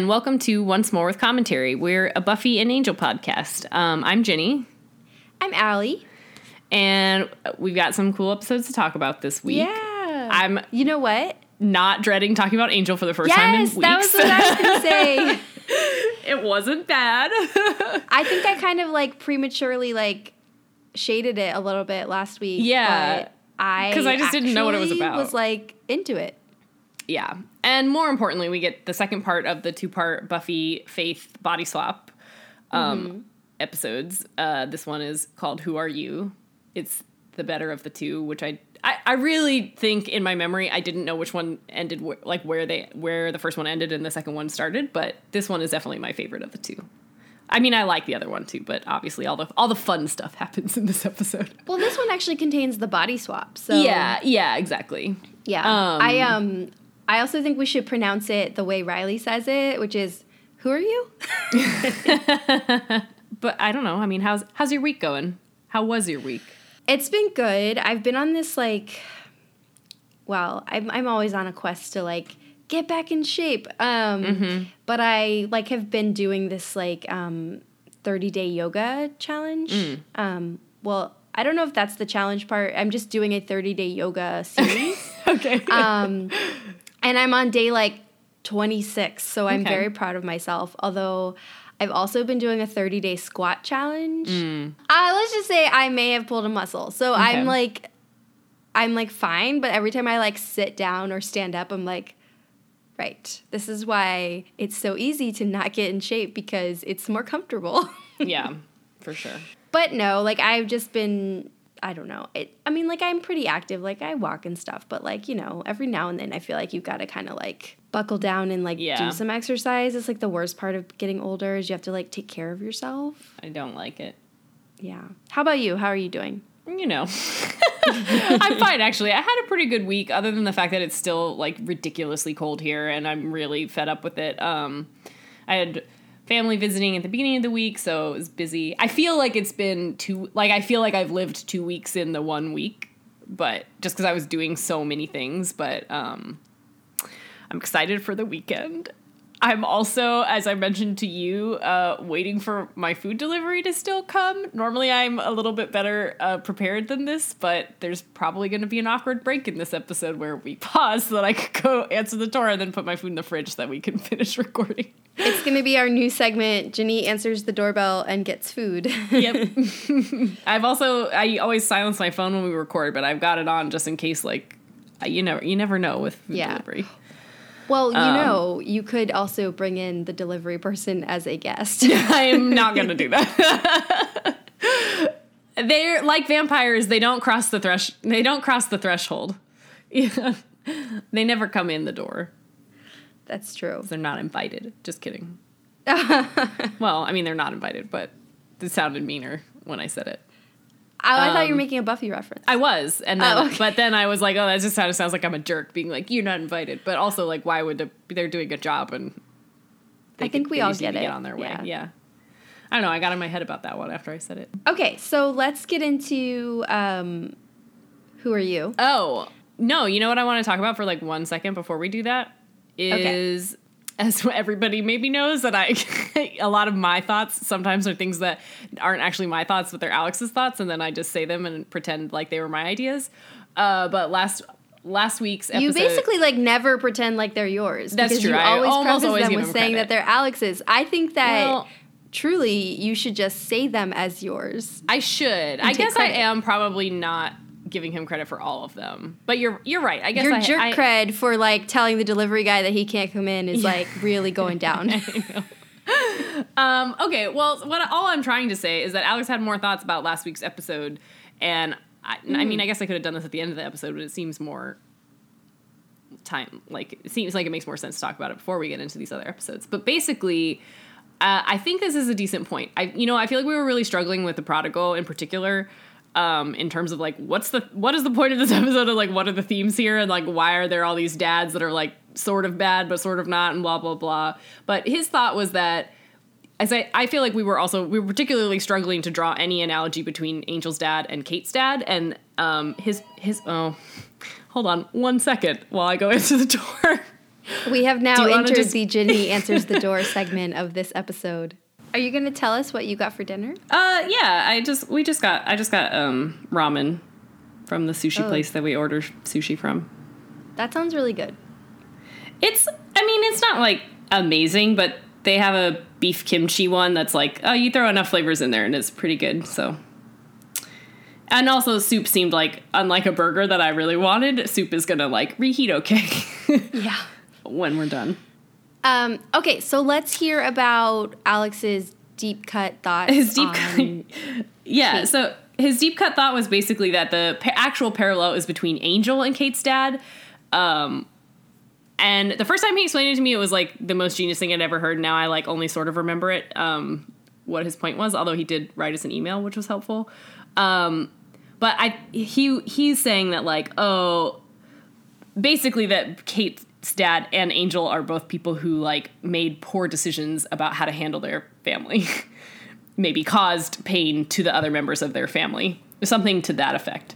And welcome to Once More with Commentary. We're a Buffy and Angel podcast. Um, I'm Ginny, I'm Allie. and we've got some cool episodes to talk about this week. Yeah. I'm You know what? not dreading talking about Angel for the first time in weeks. that was what I was gonna say. it wasn't bad. I think I kind of like prematurely like shaded it a little bit last week. Yeah. but because I just didn't know what it was about. Was like into it. Yeah. And more importantly, we get the second part of the two part Buffy Faith body swap um, Mm-hmm. episodes. Uh, this one is called Who Are You? It's the better of the two, which I. I, I really think in my memory I didn't know which one ended wh- like where they where the first one ended and the second one started, but this one is definitely my favorite of the two. I mean, I like the other one too, but obviously all the all the fun stuff happens in this episode. Well, this one actually contains the body swap. So Yeah, yeah, exactly. yeah. Um, I um I also think we should pronounce it the way Riley says it, which is "Who are you?" But I don't know. I mean, how's how's your week going? How was your week? It's been good. I've been on this like well, I'm I'm always on a quest to like get back in shape. Um Mm-hmm. but I like have been doing this like um 30-day yoga challenge. Mm. Um well, I don't know if that's the challenge part. I'm just doing a 30-day yoga series. Okay. um and I'm on day like 26, so I'm Okay. very proud of myself. Although I've also been doing a 30 day squat challenge. Mm. Uh, let's just say I may have pulled a muscle. So Okay. I'm like, I'm like fine, but every time I like sit down or stand up, I'm like, right. This is why it's so easy to not get in shape because it's more comfortable. yeah, for sure. but no, like I've just been, I don't know. It, I mean, like I'm pretty active. Like I walk and stuff, but like, you know, every now and then I feel like you've got to kind of like buckle down and like Yeah. do some exercise. It's like the worst part of getting older is you have to like take care of yourself. I don't like it. Yeah. How about you? How are you doing? You know. I'm fine actually. I had a pretty good week other than the fact that it's still like ridiculously cold here and I'm really fed up with it. Um I had family visiting at the beginning of the week, so it was busy. I feel like it's been two like I feel like I've lived 2 weeks in the one week, but just cuz I was doing so many things, but um I'm excited for the weekend. I'm also, as I mentioned to you, uh, waiting for my food delivery to still come. Normally, I'm a little bit better uh, prepared than this, but there's probably going to be an awkward break in this episode where we pause so that I could go answer the door and then put my food in the fridge so that we can finish recording. It's going to be our new segment. Ginny answers the doorbell and gets food. Yep. I've also I always silence my phone when we record, but I've got it on just in case. Like, you never you never know with food Yeah. delivery. well, you Um, know, you could also bring in the delivery person as a guest. I'm not gonna do that. They're like vampires. They don't cross the thresh. They don't cross the threshold. Yeah. They never come in the door. That's true. They're not invited. Just kidding. well, I mean, they're not invited, but it sounded meaner when I said it. Oh, I thought you were Um, making a Buffy reference. I was, and then, Oh, okay. but then I was like, oh, that just kind of sounds like I'm a jerk, being like, you're not invited. But also, like, why would the, they're doing a job and I think could- we they all need get to it. get on their way. Yeah. Yeah. I don't know. I got in my head about that one after I said it. Okay, so let's get into um, who are you? Oh, no, you know what I want to talk about for like one second before we do that is as everybody maybe knows that I a lot of my thoughts sometimes are things that aren't actually my thoughts but they're Alex's thoughts and then I just say them and pretend like they were my ideas. Uh, but last last week's episode You basically like never pretend like they're yours. That's because true. You I always almost preface always them with them saying credit. that they're Alex's. I think that Well- truly you should just say them as yours. I should. I guess credit. I am probably not giving him credit for all of them. But you're you're right. I guess Your I, jerk I, cred for like telling the delivery guy that he can't come in is like really going down. Um, okay, well, what all I'm trying to say is that Alex had more thoughts about last week's episode, and I, I mean, I guess I could have done this at the end of the episode, but it seems more time like it seems like it makes more sense to talk about it before we get into these other episodes. But basically, uh, I think this is a decent point. I, you know, I feel like we were really struggling with the prodigal in particular. Um, in terms of like what's the what is the point of this episode and like what are the themes here and like why are there all these dads that are like sort of bad but sort of not and blah blah blah. But his thought was that as I, I feel like we were also we were particularly struggling to draw any analogy between Angel's dad and Kate's dad and um his his oh hold on one second while I go into the door. We have now Do you wanna entered just- the Ginny answers the door segment of this episode. Are you going to tell us what you got for dinner? Uh, yeah, I just we just got I just got um ramen from the sushi Oh. place that we order sushi from. That sounds really good. It's I mean it's not like amazing, but they have a beef kimchi one that's like oh you throw enough flavors in there and it's pretty good. So. And also, soup seemed like, unlike a burger that I really wanted, soup is gonna like reheat okay Yeah. when we're done. Um, okay, so let's hear about Alex's deep cut thoughts. his deep cut, yeah so his deep cut thought was basically that the pa- actual parallel is between angel and kate's dad. Um and the first time he explained it to me it was like the most genius thing i'd ever heard. Now i like only sort of remember it um what his point was although he did write us an email which was helpful. Um but i he he's saying that like oh basically that Kate's dad and Angel are both people who like made poor decisions about how to handle their family. Maybe caused pain to the other members of their family. Something to that effect.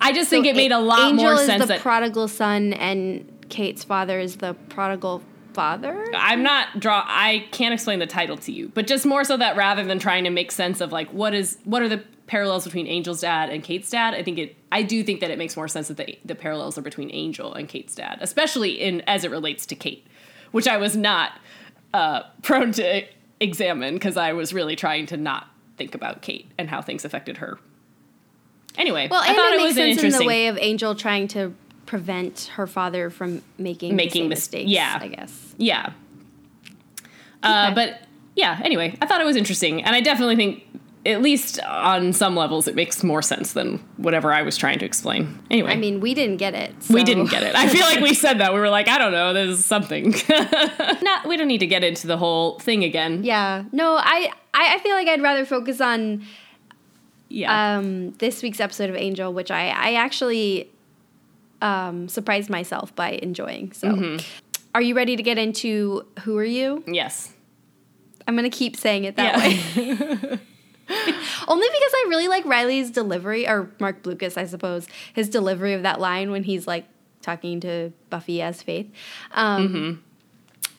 I just think So it made a lot Angel more is sense the that prodigal son, and Kate's father is the prodigal father. I'm not draw I can't explain the title to you, but just more so that rather than trying to make sense of like what is what are the parallels between Angel's dad and Kate's dad, I think it I do think that it makes more sense that the the parallels are between Angel and Kate's dad, especially in as it relates to Kate, which I was not uh, prone to examine because I was really trying to not think about Kate and how things affected her. Anyway, Well, I thought it it makes was sense in the way of Angel trying to prevent her father from making Making the mis- mistakes. yeah. I guess. Yeah. Uh, Okay. but yeah, anyway, I thought it was interesting. And I definitely think, at least on some levels, it makes more sense than whatever I was trying to explain. Anyway, I mean, we didn't get it. we didn't get it. I feel like we said that. We were like, I don't know, there's something. Not, we don't need to get into the whole thing again. Yeah. No, I, I I feel like I'd rather focus on Yeah. um, this week's episode of Angel, which I, I actually um, surprised myself by enjoying. So, Mm-hmm. are you ready to get into Who Are You? yes. I'm going to keep saying it that Yeah. way. Only because I really like Riley's delivery, or Marc Blucas, I suppose, his delivery of that line when he's like talking to Buffy as Faith. Um, Mm-hmm.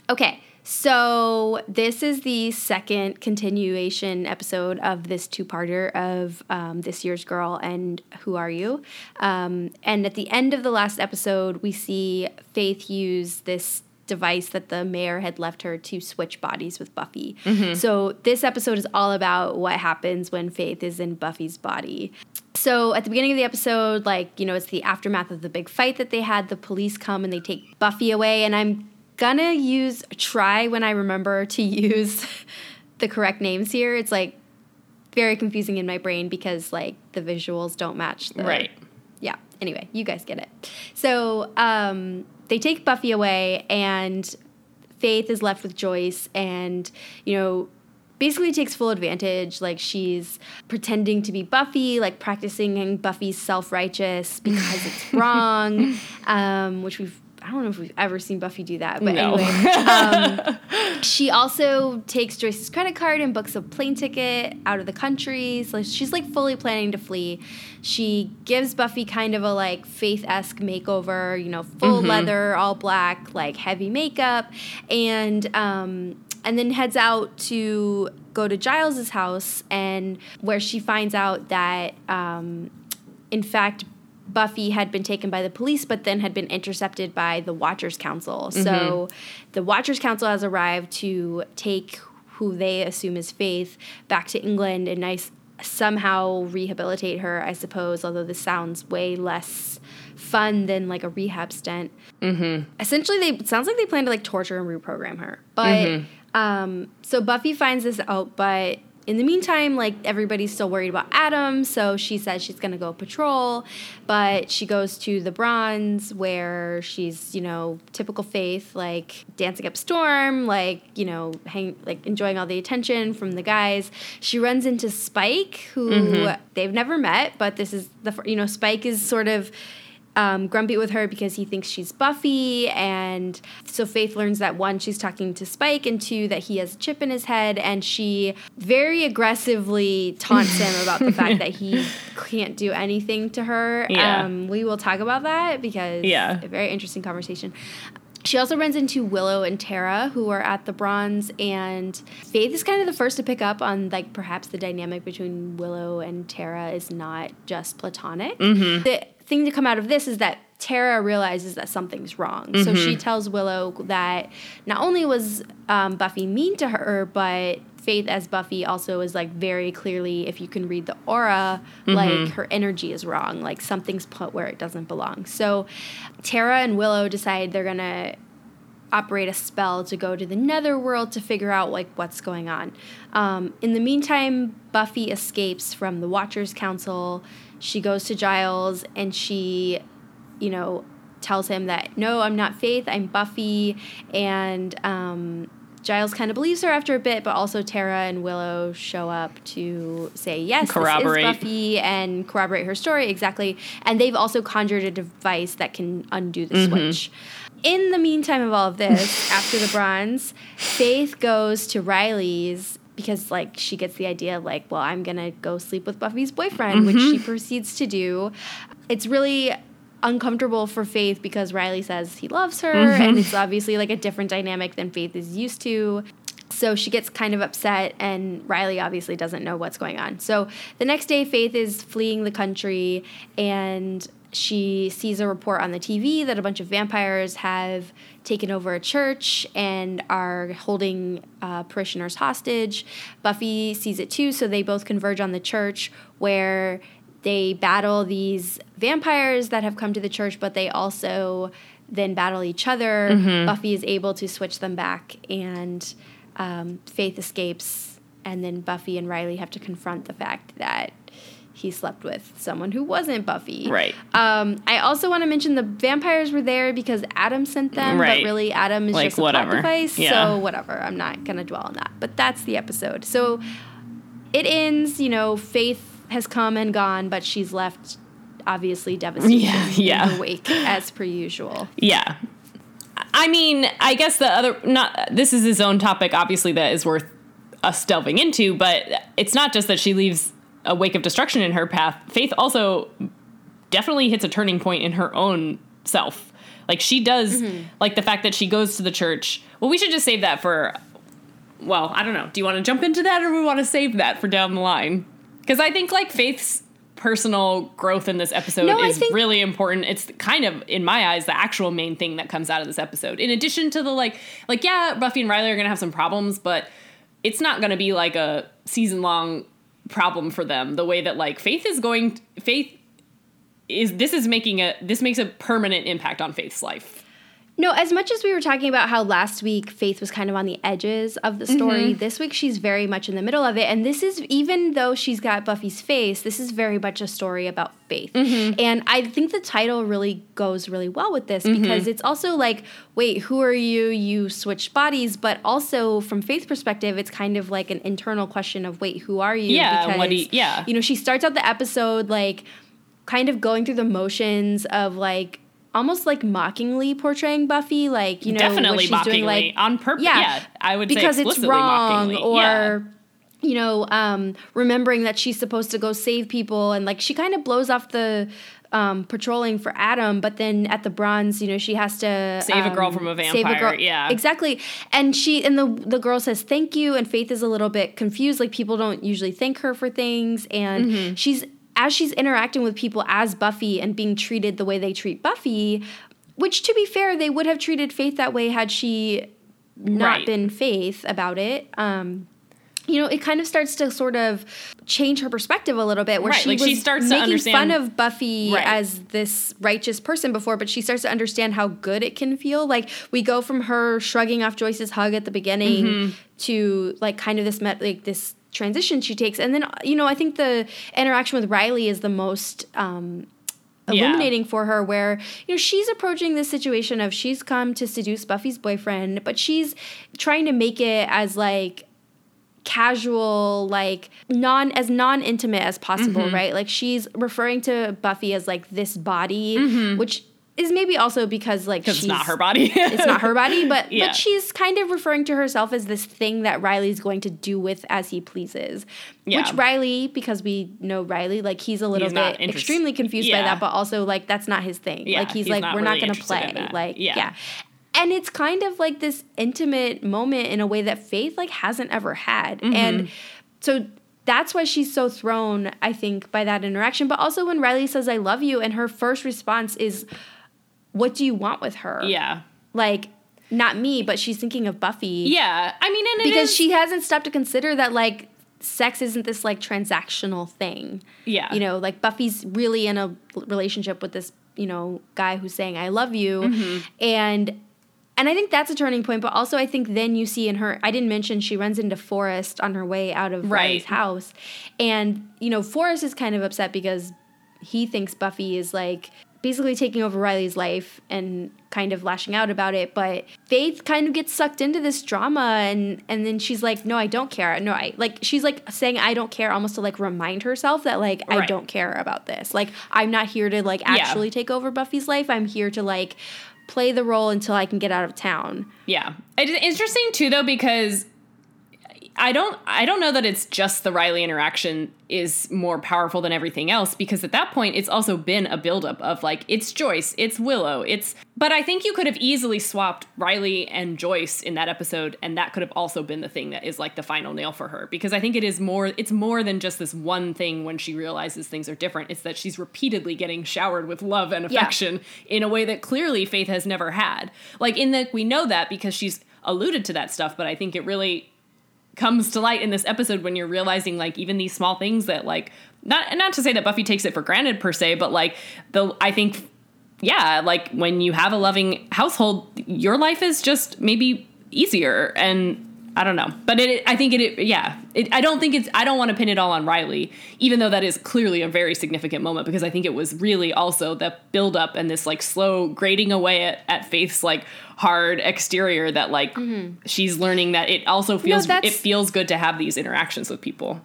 Okay, so this is the second continuation episode of this two parter of um, This Year's Girl and Who Are You? Um, and at the end of the last episode, we see Faith use this device that the mayor had left her to switch bodies with Buffy. So this episode is all about what happens when Faith is in Buffy's body. So at the beginning of the episode, like, you know, it's the aftermath of the big fight that they had. The police come and they take Buffy away. And I'm gonna use, try when I remember to use the correct names here. It's like very confusing in my brain because, like, the visuals don't match the. Right. Yeah. Anyway, you guys get it. So um, they take Buffy away, and Faith is left with Joyce, and you know, basically takes full advantage. Like she's pretending to be Buffy, like practicing Buffy's self righteous because it's wrong, um, which we've. I don't know if we've ever seen Buffy do that, but No. anyway. Um, she also takes Joyce's credit card and books a plane ticket out of the country. So she's like fully planning to flee. She gives Buffy kind of a like faith esque makeover, you know, full leather, all black, like heavy makeup, and um, and then heads out to go to Giles's house and where she finds out that um, in fact Buffy had been taken by the police, but then had been intercepted by the Watchers Council. So the Watchers Council has arrived to take who they assume is Faith back to England and nice somehow rehabilitate her, I suppose, although this sounds way less fun than like a rehab stint. Mm-hmm. Essentially, they it sounds like they plan to like torture and reprogram her. But um, so Buffy finds this out, but in the meantime, like everybody's still worried about Adam, so she says she's gonna go patrol, but she goes to the Bronze where she's, you know, typical Faith, like dancing up Storm, like you know, hang, like enjoying all the attention from the guys. She runs into Spike, who mm-hmm. they've never met, but this is the you know Spike is sort of um, grumpy with her because he thinks she's Buffy. And so Faith learns that one, she's talking to Spike, and two, that he has a chip in his head. And she very aggressively taunts him about the fact that he can't do anything to her. Yeah. Um, we will talk about that because Yeah. a very interesting conversation. She also runs into Willow and Tara, who are at the bronze, and Faith is kind of the first to pick up on like perhaps the dynamic between Willow and Tara is not just platonic. Mm-hmm. The thing to come out of this is that Tara realizes that something's wrong. Mm-hmm. So she tells Willow that not only was um, Buffy mean to her, but Faith as Buffy also is like very clearly, if you can read the aura, Mm-hmm. like her energy is wrong. Like something's put where it doesn't belong. So Tara and Willow decide they're gonna operate a spell to go to the netherworld to figure out like what's going on. Um, in the meantime, Buffy escapes from the Watchers Council. She goes to Giles and she, you know, tells him that no, I'm not Faith, I'm Buffy, and um, Giles kind of believes her after a bit, but also Tara and Willow show up to say yes, Corroborate. this is Buffy and corroborate her story exactly. And they've also conjured a device that can undo the switch. In the meantime of all of this, after the bronze, Faith goes to Riley's because like she gets the idea of like, well, I'm gonna go sleep with Buffy's boyfriend, which mm-hmm. she proceeds to do. It's really uncomfortable for Faith because Riley says he loves her, and mm-hmm. it's obviously like a different dynamic than Faith is used to. So she gets kind of upset, and Riley obviously doesn't know what's going on. So the next day, Faith is fleeing the country, and she sees a report on the TV that a bunch of vampires have taken over a church and are holding uh, parishioners hostage. Buffy sees it too, so they both converge on the church where they battle these vampires that have come to the church, but they also then battle each other. Buffy is able to switch them back, and um, Faith escapes, and then Buffy and Riley have to confront the fact that he slept with someone who wasn't Buffy. Right. Um, I also want to mention the vampires were there because Adam sent them, Right. but really Adam is Like, just a whatever. device. Yeah. So whatever. I'm not gonna dwell on that. But that's the episode. So it ends. You know, Faith has come and gone, but she's left obviously devastated Yeah, yeah. in her wake as per usual. Yeah. I mean, I guess the other not this is his own topic obviously that is worth us delving into, but it's not just that she leaves a wake of destruction in her path. Faith also definitely hits a turning point in her own self. Like she does mm-hmm. like the fact that she goes to the church. Well, we should just save that for well, I don't know. Do you want to jump into that or we want to save that for down the line? Cuz I think like Faith's personal growth in this episode No, is think- really important. It's kind of in my eyes the actual main thing that comes out of this episode. In addition to the like like yeah, Buffy and Riley are going to have some problems, but it's not going to be like a season long problem for them the way that like Faith is going Faith is this is making a this makes a permanent impact on Faith's life. No, as much as we were talking about how last week Faith was kind of on the edges of the story, mm-hmm. this week she's very much in the middle of it. And this is, even though she's got Buffy's face, this is very much a story about Faith. Mm-hmm. And I think the title really goes really well with this mm-hmm. because it's also like, wait, who are you? You switch bodies. But also, from Faith's perspective, it's kind of like an internal question of, wait, who are you? Yeah, what do you- yeah. You know, she starts out the episode like, kind of going through the motions of like almost like mockingly portraying Buffy, like you know, Definitely she's mockingly doing, like on purpose. Yeah, I would say because it's wrong, mockingly. or Yeah. you know, um, remembering that she's supposed to go save people, and like she kind of blows off the. Um, patrolling for Adam, but then at the bronze, you know, she has to Save a girl um, from a save vampire, yeah. exactly. And she and the the girl says thank you, and Faith is a little bit confused. Like people don't usually thank her for things, and Mm-hmm. she's as she's interacting with people as Buffy and being treated the way they treat Buffy, which to be fair, they would have treated Faith that way had she not Right. been Faith about it. Um, you know, it kind of starts to sort of change her perspective a little bit, where Right, she like, was she starts making fun of Buffy Right. as this righteous person before, but she starts to understand how good it can feel. Like we go from her shrugging off Joyce's hug at the beginning Mm-hmm. to like kind of this met, like this transition she takes, and then you know I think the interaction with Riley is the most. Um, Yeah. illuminating for her where you know she's approaching this situation of she's come to seduce Buffy's boyfriend but she's trying to make it as like casual like non as non-intimate as possible Mm-hmm. right like she's referring to Buffy as like this body which is maybe also because like she's it's not her body. it's not her body but Yeah. but she's kind of referring to herself as this thing that Riley's going to do with as he pleases Yeah. which Riley because we know Riley like he's a little He's bit interest- extremely confused by that but also like that's not his thing Yeah, like he's, he's like not we're really not going to play like Yeah. yeah. and it's kind of like this intimate moment in a way that Faith like hasn't ever had. Mm-hmm. And so that's why she's so thrown, I think, by that interaction. But also when Riley says I love you and her first response is what do you want with her? Yeah. Like not me, but she's thinking of Buffy. Yeah. I mean, Because is- she hasn't stopped to consider that like sex isn't this like transactional thing. Yeah. You know, like Buffy's really in a relationship with this, you know, guy who's saying I love you Mm-hmm. and and I think that's a turning point, but also I think then you see in her I didn't mention she runs into Forrest on her way out of Right. Riley's house. And, you know, Forrest is kind of upset because he thinks Buffy is like basically taking over Riley's life and kind of lashing out about it, but Faith kind of gets sucked into this drama and and then she's like, "No, I don't care." No, I like she's like saying I don't care almost to like remind herself that like I don't care about this. Like I'm not here to like Yeah. actually take over Buffy's life. I'm here to like play the role until I can get out of town. Yeah. It is interesting too though because I don't I don't know that it's just the Riley interaction is more powerful than everything else because at that point it's also been a buildup of like it's Joyce, it's Willow, it's but I think you could have easily swapped Riley and Joyce in that episode and that could have also been the thing that is like the final nail for her because I think it is more it's more than just this one thing when she realizes things are different. It's that she's repeatedly getting showered with love and Yeah. affection in a way that clearly Faith has never had. Like in that we know that because she's alluded to that stuff, but I think it really comes to light in this episode when you're realizing like even these small things that like not not to say that Buffy takes it for granted per se, but like the I think yeah, like when you have a loving household, your life is just maybe easier and I don't know, but it. I think it. it yeah, it, I don't think it's. I don't want to pin it all on Riley, even though that is clearly a very significant moment because I think it was really also the build up and this like slow grading away at, at Faith's like hard exterior that like mm-hmm. she's learning that it also feels it feels good to have these interactions with people.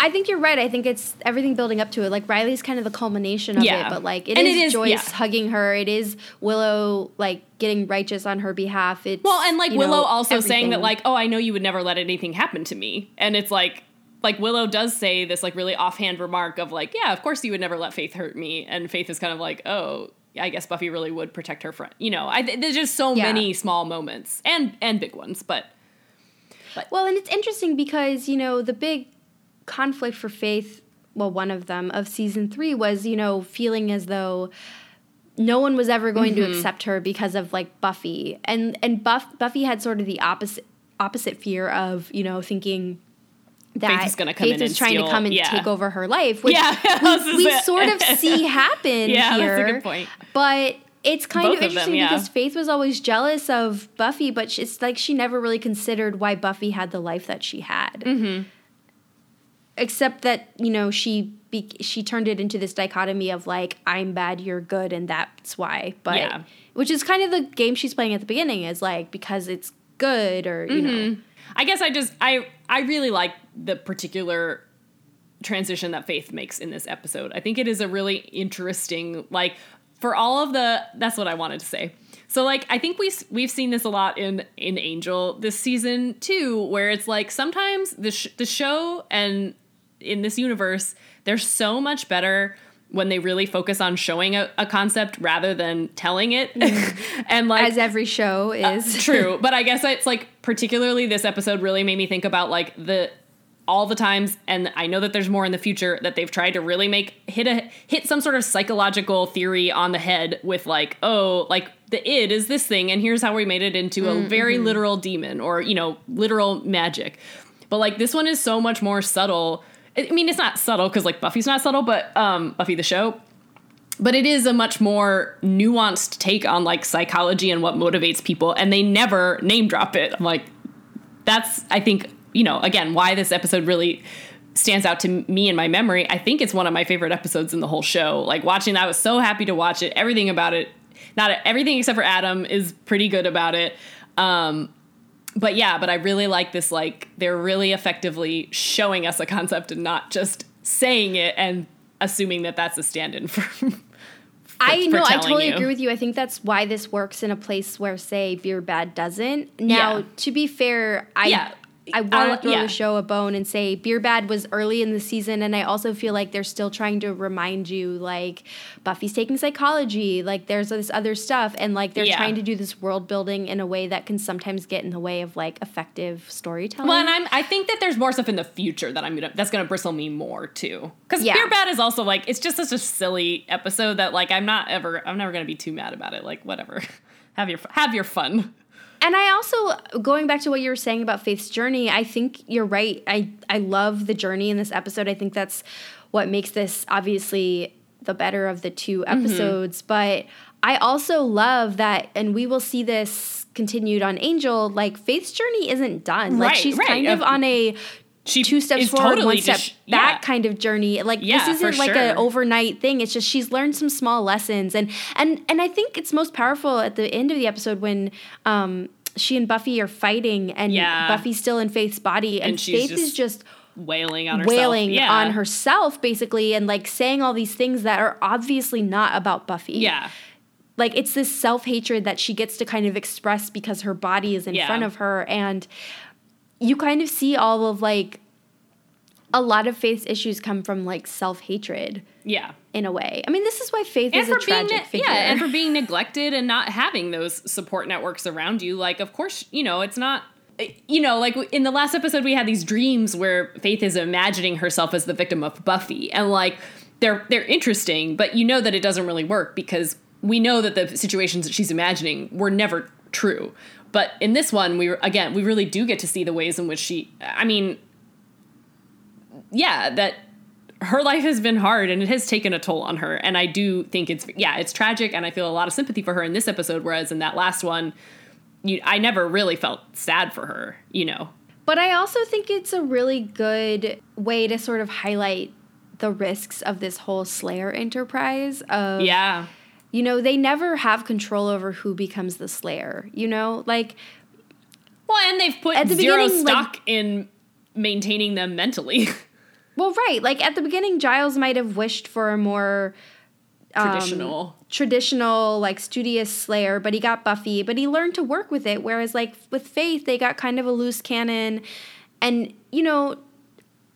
I think you're right. I think it's everything building up to it. Like Riley's kind of the culmination of Yeah. it, but like it is it is- Joyce yeah. hugging her. It is Willow like getting righteous on her behalf. It's Well, and like Willow know, also saying that like, oh, I know you would never let anything happen to me, and it's like. Like Willow does say this like really offhand remark of like, yeah, of course you would never let Faith hurt me, and Faith is kind of like, oh, I guess Buffy really would protect her friend. You know, I, there's just so Yeah. many small moments and and big ones, but, but Well, and it's interesting because, you know, the big conflict for Faith, well, one of them of season three was, you know, feeling as though no one was ever going Mm-hmm. to accept her because of like Buffy. And and Buff Buffy had sort of the opposite opposite fear of, you know, thinking that Faith is gonna come Faith is trying steal- to come and yeah. take over her life, which Yeah, we, we sort of see happen Yeah, that's a here. good point. But it's kind Both of of them, interesting yeah. because Faith was always jealous of Buffy, but it's like she never really considered why Buffy had the life that she had. Mm-hmm. Except that you know she be- she turned it into this dichotomy of like I'm bad, you're good, and that's why. But Yeah. which is kind of the game she's playing at the beginning is like because it's good or you know Mm-hmm. I guess I just I I really like the particular transition that Faith makes in this episode. I think it is a really interesting like for all of the that's what I wanted to say. So like I think we we've seen this a lot in in Angel this season too where it's like sometimes the sh- the show and in this universe they're so much better when they really focus on showing a, a concept rather than telling it mm-hmm. and like as every show uh, is True, but I guess it's like particularly this episode really made me think about like the all the times and I know that there's more in the future that they've tried to really make hit a hit some sort of psychological theory on the head with like oh like the id is this thing and here's how we made it into a mm-hmm. very literal demon or you know literal magic. But like this one is so much more subtle. I mean it's not subtle cuz like Buffy's not subtle but um Buffy the show. But it is a much more nuanced take on like psychology and what motivates people and they never name drop it. I'm like that's i think you know again why this episode really stands out to me in my memory. I think it's one of my favorite episodes in the whole show. Like watching i was so happy to watch it. Everything about it not everything except for adam is pretty good about it. Um but yeah but i really like this like they're really effectively showing us a concept and not just saying it and assuming that that's a stand-in for I know, I totally you. agree with you. I think that's why this works in a place where, say, Beer Bad doesn't. Now, Yeah. to be fair, I Yeah. I want to throw yeah. the show a bone and say Beer Bad was early in the season, and I also feel like they're still trying to remind you like Buffy's taking psychology, like there's this other stuff, and like they're yeah. trying to do this world building in a way that can sometimes get in the way of like effective storytelling. Well, and I'm I think that there's more stuff in the future that I'm gonna that's gonna bristle me more too, because yeah. Beer Bad is also like it's just such a silly episode that like I'm not ever I'm never gonna be too mad about it. Like whatever, have your have your fun. And I also going back to what you were saying about Faith's journey, I think you're right. I I love the journey in this episode. I think that's what makes this obviously the better of the two mm-hmm. episodes, mm-hmm. but I also love that and we will see this continued on Angel, like Faith's journey isn't done. Like right, she's right. kind of on a she two steps forward, totally one step just, yeah. kind of journey. Like yeah, this isn't like sure. an overnight thing. It's just she's learned some small lessons, and and and I think it's most powerful at the end of the episode when um, she and Buffy are fighting, and yeah. Buffy's still in Faith's body, and, and Faith just is just wailing on herself. wailing yeah. on herself basically, and like saying all these things that are obviously not about Buffy. Yeah like it's this self-hatred that she gets to kind of express because her body is in yeah. front of her and you kind of see all of like a lot of Faith's issues come from like self hatred. Yeah. In a way. I mean, this is why Faith and is a tragic being, figure. Yeah, and for being neglected and not having those support networks around you. Like, of course, you know, it's not. Eh, you know, like in the last episode, we had these dreams where Faith is imagining herself as the victim of Buffy, and like they're they're interesting, but you know that it doesn't really work because we know that the situations that she's imagining were never true. But in this one, we again we really do get to see the ways in which she. I mean, yeah, that her life has been hard and it has taken a toll on her. And I do think it's yeah, it's tragic, and I feel a lot of sympathy for her in this episode. Whereas in that last one, you, I never really felt sad for her. You know. But I also think it's a really good way to sort of highlight the risks of this whole Slayer enterprise. Of yeah you know, they never have control over who becomes the Slayer. You know, like. Well, and they've put at the zero stock like, in maintaining them mentally. well, right. Like at the beginning, Giles might have wished for a more um, traditional, traditional, like studious Slayer, but he got Buffy, but he learned to work with it. Whereas, like with Faith, they got kind of a loose cannon, and you know,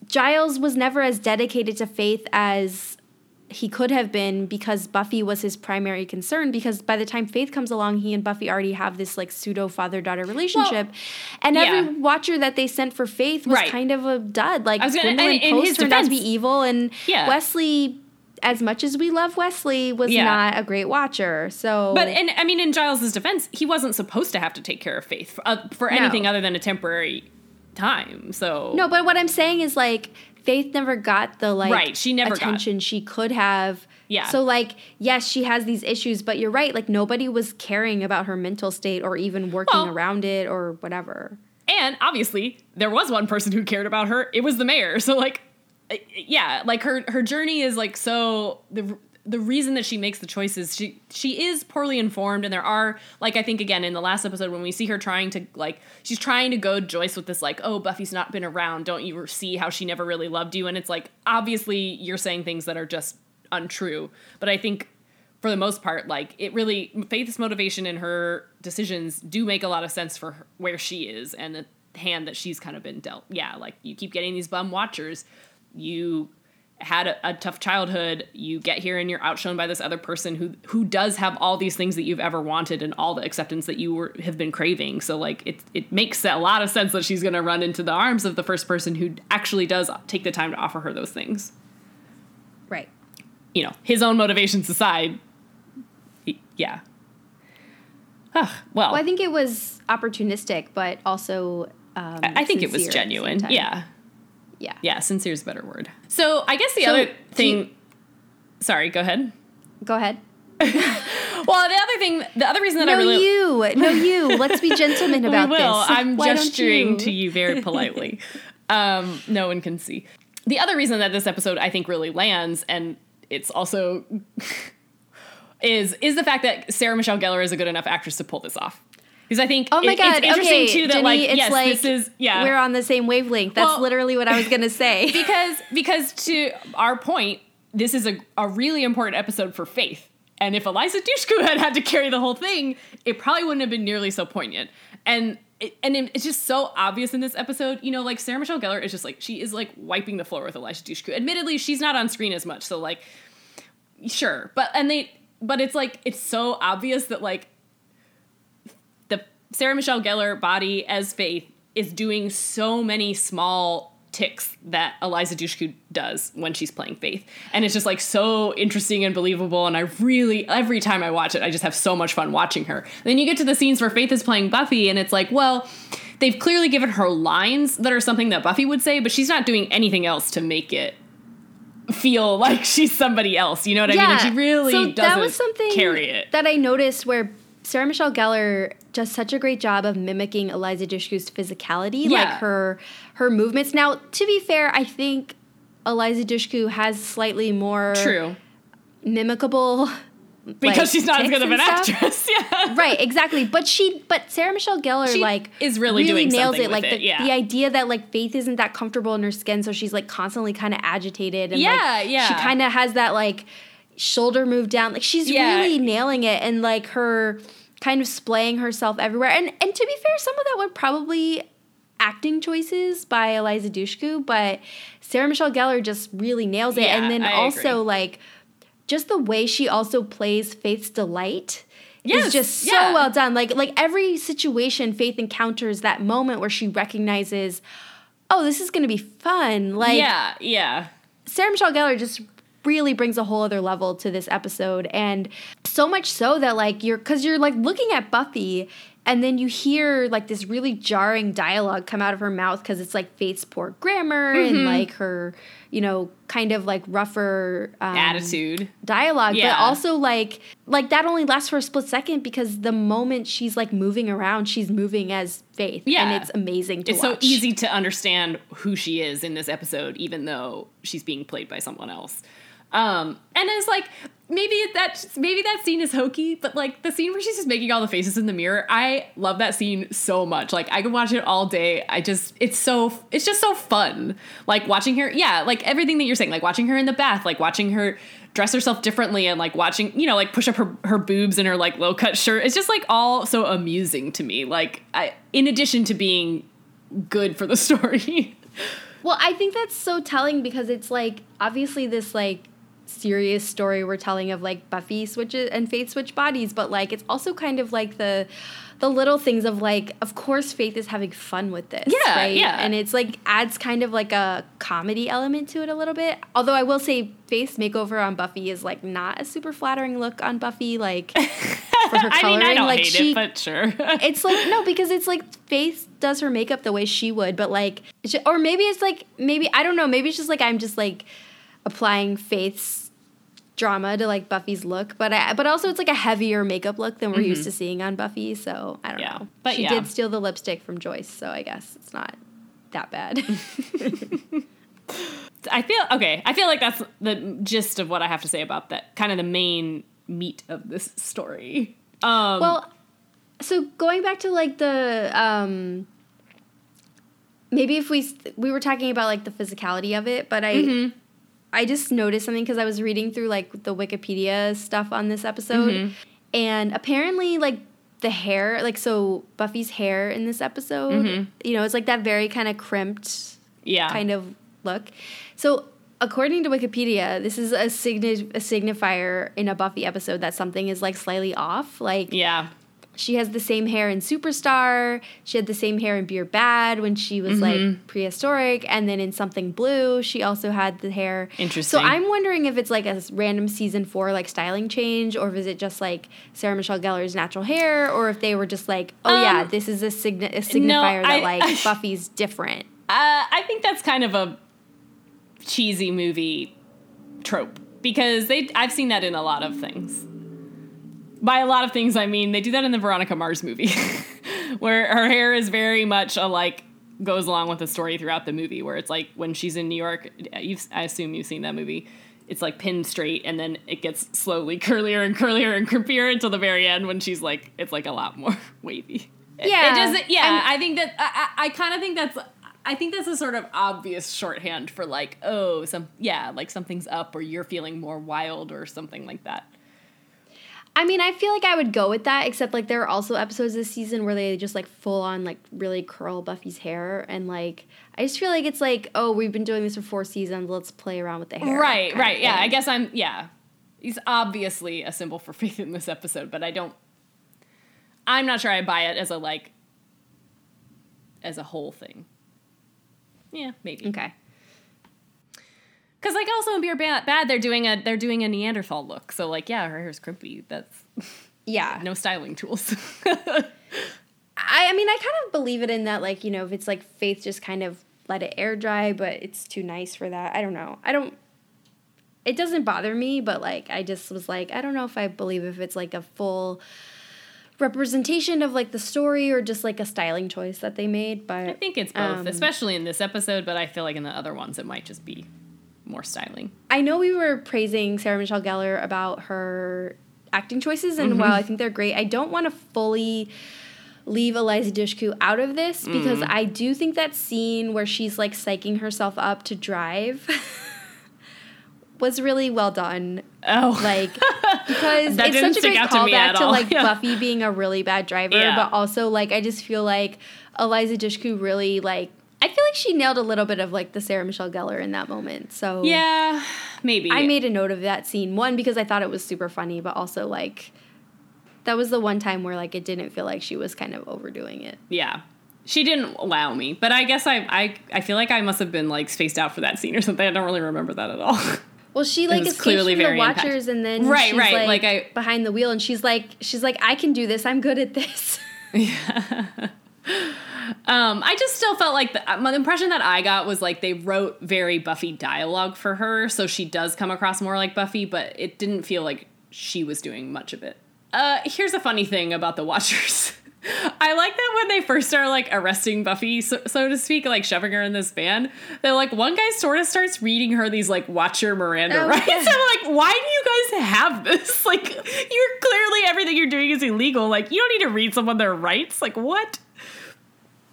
Giles was never as dedicated to Faith as he could have been because Buffy was his primary concern because by the time Faith comes along he and Buffy already have this like pseudo father-daughter relationship well, and yeah. every watcher that they sent for Faith was right. kind of a dud like I was gonna, Gwendolyn and, Post turned defense, out to be evil and yeah. Wesley as much as we love Wesley was yeah. not a great watcher so but and I mean in Giles's defense he wasn't supposed to have to take care of Faith for, uh, for anything no. other than a temporary time so no but what I'm saying is like Faith never got the like right. She never attention she could have. Yeah. So like, yes, she has these issues, but you're right. Like nobody was caring about her mental state or even working well, around it or whatever. And obviously, there was one person who cared about her. It was the mayor. So like, uh, yeah, like her her journey is like so the the reason that she makes the choices she she is poorly informed and there are like i think again in the last episode when we see her trying to like she's trying to goad joyce with this like oh buffy's not been around. Don't you see how she never really loved you? And it's like obviously you're saying things that are just untrue but i think for the most part like it really faith's motivation and her decisions do make a lot of sense for her, where she is and the hand that she's kind of been dealt. Yeah like you keep getting these bum watchers. You had a, a, tough childhood you get here and you're outshone by this other person who who does have all these things that you've ever wanted and all the acceptance that you were have been craving. So like it it makes a lot of sense that she's going to run into the arms of the first person who actually does take the time to offer her those things. Right. You know his own motivations aside yeah. Well, well i think it was opportunistic but also um, I think it was genuine. Yeah. Yeah. Yeah, sincere is a better word. So I guess the so other thing. You, sorry, go ahead. Go ahead. well, the other thing, the other reason that no, I really you, no you. Let's be gentlemen about we will. this. I'm Why gesturing you? to you very politely. um, no one can see. The other reason that this episode I think really lands, and it's also is is the fact that Sarah Michelle Gellar is a good enough actress to pull this off. Because I think oh my it, god, it's interesting okay, too that Ginny, like it's yes, like this is yeah we're on the same wavelength. That's well, literally what I was gonna say. because because to our point, this is a, a really important episode for Faith. And if Eliza Dushku had had to carry the whole thing, it probably wouldn't have been nearly so poignant. And it, and it, it's just so obvious in this episode. You know, like Sarah Michelle Gellar is just like she is like wiping the floor with Eliza Dushku. Admittedly, she's not on screen as much, so like, sure, but and they, but it's like it's so obvious that like Sarah Michelle Gellar body as Faith is doing so many small ticks that Eliza Dushku does when she's playing Faith. And it's just like so interesting and believable. And I really, every time I watch it, I just have so much fun watching her. then you get to the scenes where Faith is playing Buffy, and it's like, well, they've clearly given her lines that are something that Buffy would say, but she's not doing anything else to make it feel like she's somebody else. You know what I mean? And she really so doesn't that was something carry it. that I noticed where Sarah Michelle Gellar does such a great job of mimicking Eliza Dushku's physicality, Yeah. like her her movements. Now, to be fair, I think Eliza Dushku has slightly more True. mimicable Because like, she's not as good of an stuff. actress. Yeah. right exactly but she but sarah michelle gellar She like is really doing nails something it like with the, it, yeah. the idea that like faith isn't that comfortable in her skin so she's like constantly kind of agitated and Yeah, like yeah. she kind of has that like shoulder move down like she's Yeah. really nailing it and like her kind of splaying herself everywhere and and to be fair some of that would probably acting choices by eliza dushku but sarah michelle gellar just really nails it Yeah, and then I also agree. like just the way she also plays faith's delight Yes, is just so yeah. well done. Like like every situation Faith encounters that moment where she recognizes, oh, this is gonna be fun. Like yeah, yeah. Sarah Michelle Gellar just really brings a whole other level to this episode and so much so that like you're cuz you're like looking at Buffy and then you hear like this really jarring dialogue come out of her mouth cuz it's like Faith's poor grammar Mm-hmm. and like her, you know, kind of like rougher um, Attitude. dialogue Yeah. but also like like that only lasts for a split second because the moment she's like moving around she's moving as faith Yeah. and it's amazing to It's so easy to understand who she is in this episode, even though she's being played by someone else. Um, and it's like maybe that maybe that scene is hokey, but like the scene where she's just making all the faces in the mirror, I love that scene so much. Like I could watch it all day. I just it's so it's just so fun. Like watching her, yeah, like everything that you're saying, like watching her in the bath, like watching her dress herself differently and like watching, you know, like push up her, her boobs in her like low cut shirt. It's just like all so amusing to me. Like I in addition to being good for the story. well i think that's so telling because it's like obviously this like serious story we're telling of like buffy switches and faith switch bodies but like it's also kind of like the the little things of like of course faith is having fun with this Yeah, right yeah. and it's like adds kind of like a comedy element to it a little bit although i will say faith's makeover on buffy is like not a super flattering look on buffy like for her I coloring mean, I don't like hate she it, but sure. it's like no because it's like faith does her makeup the way she would but like or maybe it's like maybe i don't know maybe it's just like i'm just like applying faith's drama to like buffy's look but i but also it's like a heavier makeup look than we're used to seeing on buffy so i don't Mm-hmm. Yeah, know but she yeah. did steal the lipstick from joyce so i guess it's not that bad I feel okay. I feel like that's the gist of what I have to say about that. Kind of the main meat of this story. Um, Well, so going back to like the um maybe if we we were talking about like the physicality of it, but I Mm-hmm. I just noticed something because I was reading through like the Wikipedia stuff on this episode, Mm-hmm. and apparently like the hair, like so Buffy's hair in this episode, Mm-hmm. you know, it's like that very kind of crimped yeah, kind of look. So, according to Wikipedia, this is a, signi- a signifier in a Buffy episode that something is like slightly off. Like, yeah, she has the same hair in Superstar. She had the same hair in Beer Bad when she was Mm-hmm. like prehistoric, and then in Something Blue, she also had the hair. Interesting. So I'm wondering if it's like a random season four like styling change, or is it just like Sarah Michelle Gellar's natural hair, or if they were just like, oh yeah, Um, this is a, signi- a signifier I- that like I- Buffy's different. Uh, I think that's kind of a cheesy movie trope because they I've seen that in a lot of things. By a lot of things, I mean they do that in the Veronica Mars movie, where her hair is very much a like goes along with the story throughout the movie. Where it's like when she's in New York, you've, I assume you've seen that movie. It's like pinned straight, and then it gets slowly curlier and curlier and crimpier until the very end when she's like it's like a lot more wavy. Yeah, it doesn't. Yeah, and- I think that I, I, I kind of think that's. I think that's a sort of obvious shorthand for like, oh, some yeah, like something's up, or you're feeling more wild, or something like that. I mean, I feel like I would go with that, except like there are also episodes this season where they just like full on like really curl Buffy's hair, and like I just feel like it's like, oh, we've been doing this for four seasons, let's play around with the hair. Right, right. Yeah, I guess I'm. Yeah, he's obviously a symbol for faith in this episode, but I don't. I'm not sure I buy it as a like. As a whole thing. Yeah, maybe. Okay. Because like also in Beer Bad, they're doing a they're doing a Neanderthal look. So like yeah, her hair's crimpy. That's Yeah. no styling tools. I, I mean, I kind of believe it in that, like, you know, if it's like Faith just kind of let it air dry, but it's too nice for that. I don't know. I don't. It doesn't bother me, but like, I just was like, I don't know if I believe if it's like a full representation of like the story or just like a styling choice that they made. But I think it's both, Um, especially in this episode. But I feel like in the other ones, it might just be more styling. I know we were praising Sarah Michelle Gellar about her acting choices, and while mm-hmm. I think they're great, I don't want to fully leave Eliza Dushku out of this because mm-hmm. I do think that scene where she's like psyching herself up to drive was really well done. Oh, Like because it's such a great out to callback to, like Yeah. Buffy being a really bad driver, Yeah. but also like I just feel like Eliza Dushku really like I feel like she nailed a little bit of like the Sarah Michelle Gellar in that moment. So yeah, maybe. I made a note of that scene. One because I thought it was super funny, but also like that was the one time where like it didn't feel like she was kind of overdoing it. yeah. She didn't allow me, but I guess I, I I feel like I must have been like spaced out for that scene or something. I don't really remember that at all. Well, she like escapes clearly from the Watchers, and then Right, she's, right, like, like, I- behind the wheel, and she's like, she's like, I can do this. I'm good at this. Um, I just still felt like the, uh, my impression that I got was like they wrote very Buffy dialogue for her, so she does come across more like Buffy, but it didn't feel like she was doing much of it. Uh, here's a funny thing about the Watchers. I like that when they first start like arresting Buffy, so, so to speak, like shoving her in this van. They're like one guy sort of starts reading her these like Watcher Miranda Oh, rights. yeah. I'm like, why do you guys have this? Like, you're clearly everything you're doing is illegal. Like, you don't need to read someone their rights. Like, what?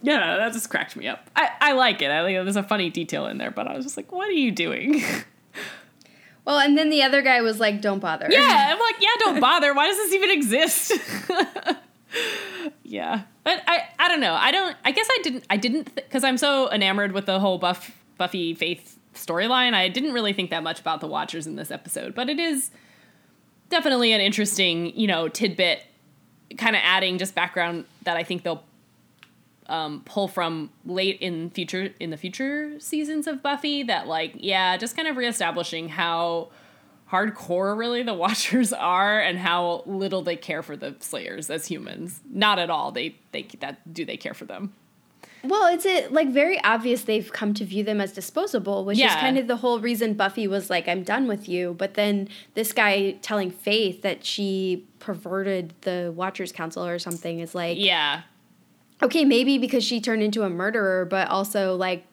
Yeah, that just cracked me up. I, I like it. I like there's a funny detail in there, but I was just like, what are you doing? well, and then the other guy was like, "Don't bother." yeah, I'm like, yeah, don't bother. Why does this even exist? yeah, but I I don't know. I don't. I guess I didn't. I didn't because I'm so enamored with the whole Buff Buffy Faith storyline. I didn't really think that much about the Watchers in this episode, but it is definitely an interesting, you know, tidbit, kind of adding just background that I think they'll um, pull from late in future in the future seasons of Buffy. That like, yeah, just kind of reestablishing how hardcore really the Watchers are and how little they care for the Slayers as humans. Not at all. They they that do they care for them? Well, it's it like very obvious they've come to view them as disposable, which is kind of the whole reason Buffy was like, "I'm done with you." But then this guy telling Faith that she perverted the Watchers Council or something is like, Yeah, okay, maybe because she turned into a murderer, but also like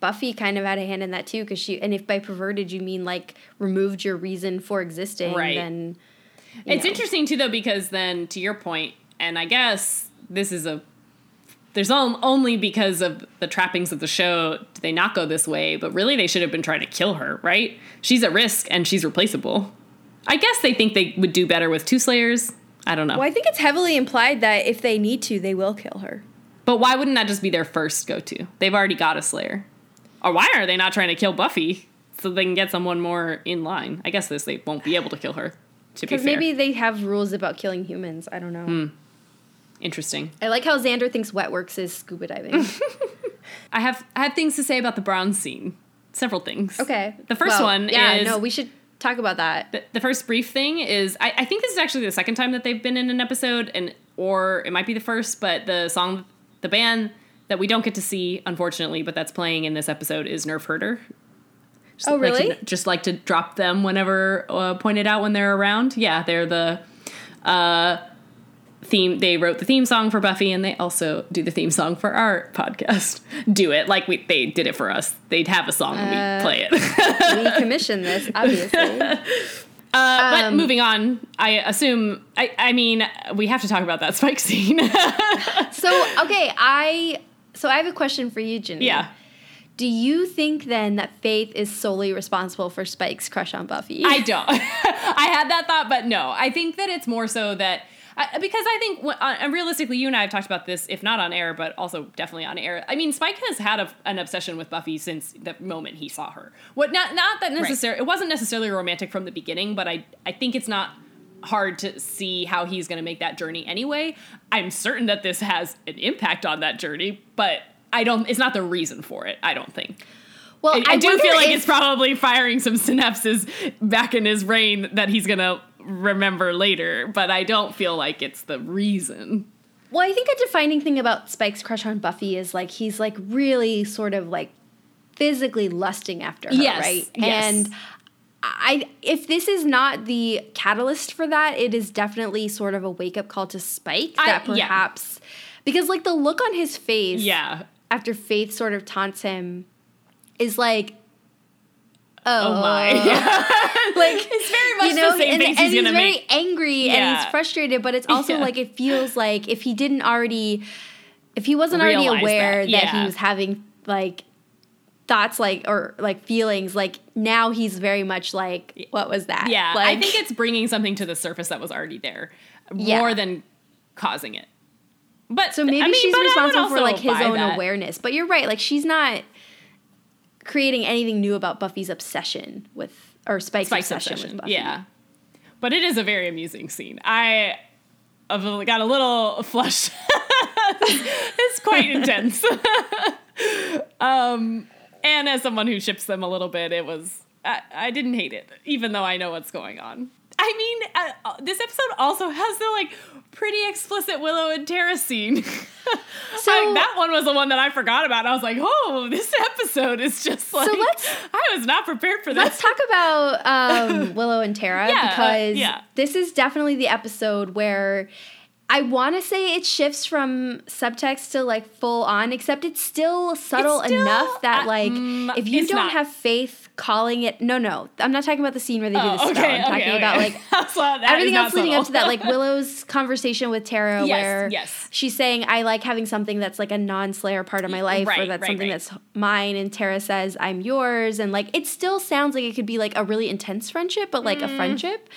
Buffy kind of had a hand in that too, because she and if by perverted you mean like removed your reason for existing, Right. then It's know. interesting too, though, because then to your point, and I guess this is a there's on- only because of the trappings of the show do they not go this way, but really they should have been trying to kill her, right? She's at risk and she's replaceable. I guess they think they would do better with two Slayers. I don't know. Well, I think it's heavily implied that if they need to, they will kill her. But why wouldn't that just be their first go to? They've already got a Slayer. Or why are they not trying to kill Buffy so they can get someone more in line? I guess this they won't be able to kill her. To be Because fair, maybe they have rules about killing humans. I don't know. Hmm. interesting. I like how Xander thinks wet works is scuba diving. I have I have things to say about the bronze scene. Several things. okay. The first Well, one yeah, is no, we should talk about that. the, the first brief thing is I, I think this is actually the second time that they've been in an episode and or it might be the first, but the song the band that we don't get to see, unfortunately, but that's playing in this episode is Nerf Herder. Just Oh, like to- really? just like to drop them whenever uh, pointed out when they're around. Yeah, they're the uh, theme. They wrote the theme song for Buffy, and they also do the theme song for our podcast. Do it like we they did it for us. They'd have a song and Uh, we play it. we commissioned this, obviously. Uh, but Um, moving on, I assume. I, I mean, we have to talk about that Spike scene. so, okay, I so I have a question for you, Ginny. yeah. Do you think then that Faith is solely responsible for Spike's crush on Buffy? I don't. I had that thought, but no. I think that it's more so that I, because I think uh, realistically, you and I have talked about this, if not on air, but also definitely on air. I mean, Spike has had a, an obsession with Buffy since the moment he saw her. What not not that necessarily right. it wasn't necessarily romantic from the beginning, but I I think it's not hard to see how he's going to make that journey anyway. I'm certain that this has an impact on that journey, but I don't. It's not the reason for it. I don't think. Well, I, I, I do feel like if, it's probably firing some synapses back in his brain that he's gonna remember later, but I don't feel like it's the reason. Well, I think a defining thing about Spike's crush on Buffy is like he's like really sort of like physically lusting after her, yes, right? Yes. And I if this is not the catalyst for that, it is definitely sort of a wake up call to Spike that I, perhaps yeah. because like the look on his face, yeah, after Faith sort of taunts him, is like oh, oh my. Oh. like it's very much you know, the same and, and he's, he's very make. angry yeah. and he's frustrated, but it's also yeah. like it feels like if he didn't already if he wasn't Realize already aware that, yeah. that he was having like thoughts like or like feelings like now he's very much like what was that yeah like, i think it's bringing something to the surface that was already there more than causing it but so maybe I mean, she's responsible for like his own that. awareness but you're right like she's not creating anything new about Buffy's obsession with or Spike's, Spike's obsession, obsession, with Buffy. Yeah, but it is a very amusing scene. I got a little flush. it's quite intense. um, and as someone who ships them a little bit, it was I, I didn't hate it, even though I know what's going on. I mean, uh, uh this episode also has the like pretty explicit Willow and Tara scene. so like, that one was the one that I forgot about. I was like, oh, this episode is just like so let's, I was not prepared for this. Let's talk about um, Willow and Tara yeah, because uh, yeah. this is definitely the episode where I want to say it shifts from subtext to like full on, except it's still subtle it's still, enough that like uh, if you don't not. have faith calling it, no, no, I'm not talking about the scene where they do oh, the spell. Okay, I'm talking okay, about okay. like everything else leading up to that, like Willow's conversation with Tara, yes, where yes. she's saying, "I like having something that's like a non-Slayer part of my life, right, or that's right, something right. that's mine," and Tara says, "I'm yours," and like it still sounds like it could be like a really intense friendship, but like mm. a friendship.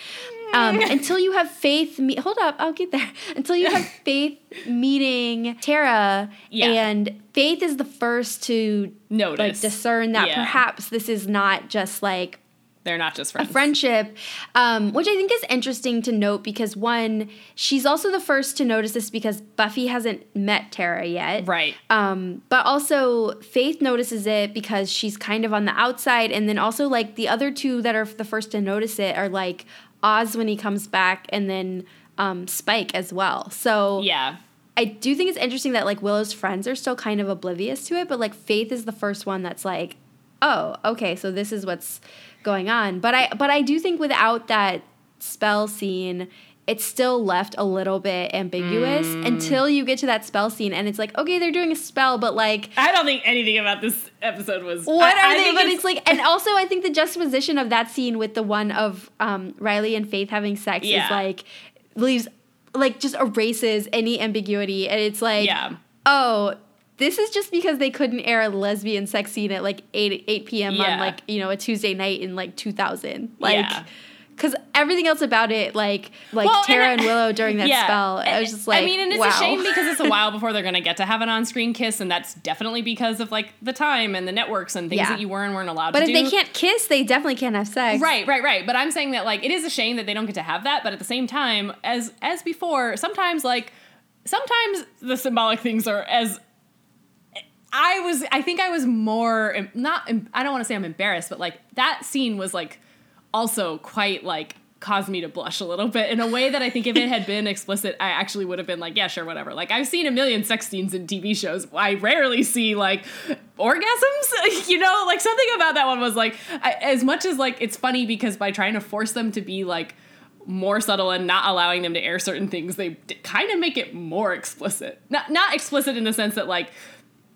Um, until you have faith, me- hold up, I'll get there. Until you have faith meeting Tara, yeah. and Faith is the first to notice, like discern that yeah. perhaps this is not just like they're not just friends. A friendship, um, which I think is interesting to note because one, she's also the first to notice this because Buffy hasn't met Tara yet, right? Um, but also Faith notices it because she's kind of on the outside, and then also like the other two that are the first to notice it are like Oz when he comes back, and then um, Spike as well. So yeah. I do think it's interesting that like Willow's friends are still kind of oblivious to it, but like Faith is the first one that's like, oh, okay, so this is what's going on. But I but I do think without that spell scene, it's still left a little bit ambiguous mm. until you get to that spell scene and it's like okay they're doing a spell but like i don't think anything about this episode was what I, are I they but it's, it's, like and also i think the juxtaposition of that scene with the one of um, riley and faith having sex yeah. is like leaves like just erases any ambiguity and it's like yeah. oh this is just because they couldn't air a lesbian sex scene at like 8 8 p.m yeah. on like you know a tuesday night in like 2000 like yeah because everything else about it, like like well, Tara and, and, Willow during that yeah, spell, I was just like, I mean, and it's wow. a shame because it's a while before they're gonna get to have an on-screen kiss, and that's definitely because of like the time and the networks and things yeah. that you were and weren't allowed. To. But if do. they can't kiss, they definitely can't have sex. Right, right, right. But I'm saying that like it is a shame that they don't get to have that, but at the same time, as as before, sometimes like sometimes the symbolic things are as I was I think I was more not I don't want to say I'm embarrassed but like that scene was like also quite like caused me to blush a little bit in a way that I think if it had been explicit, I actually would have been like, yeah, sure, whatever. Like I've seen a million sex scenes in TV shows. I rarely see like orgasms, you know, like something about that one was like, I, as much as like it's funny because by trying to force them to be like more subtle and not allowing them to air certain things, they d- kind of make it more explicit. Not not explicit in the sense that like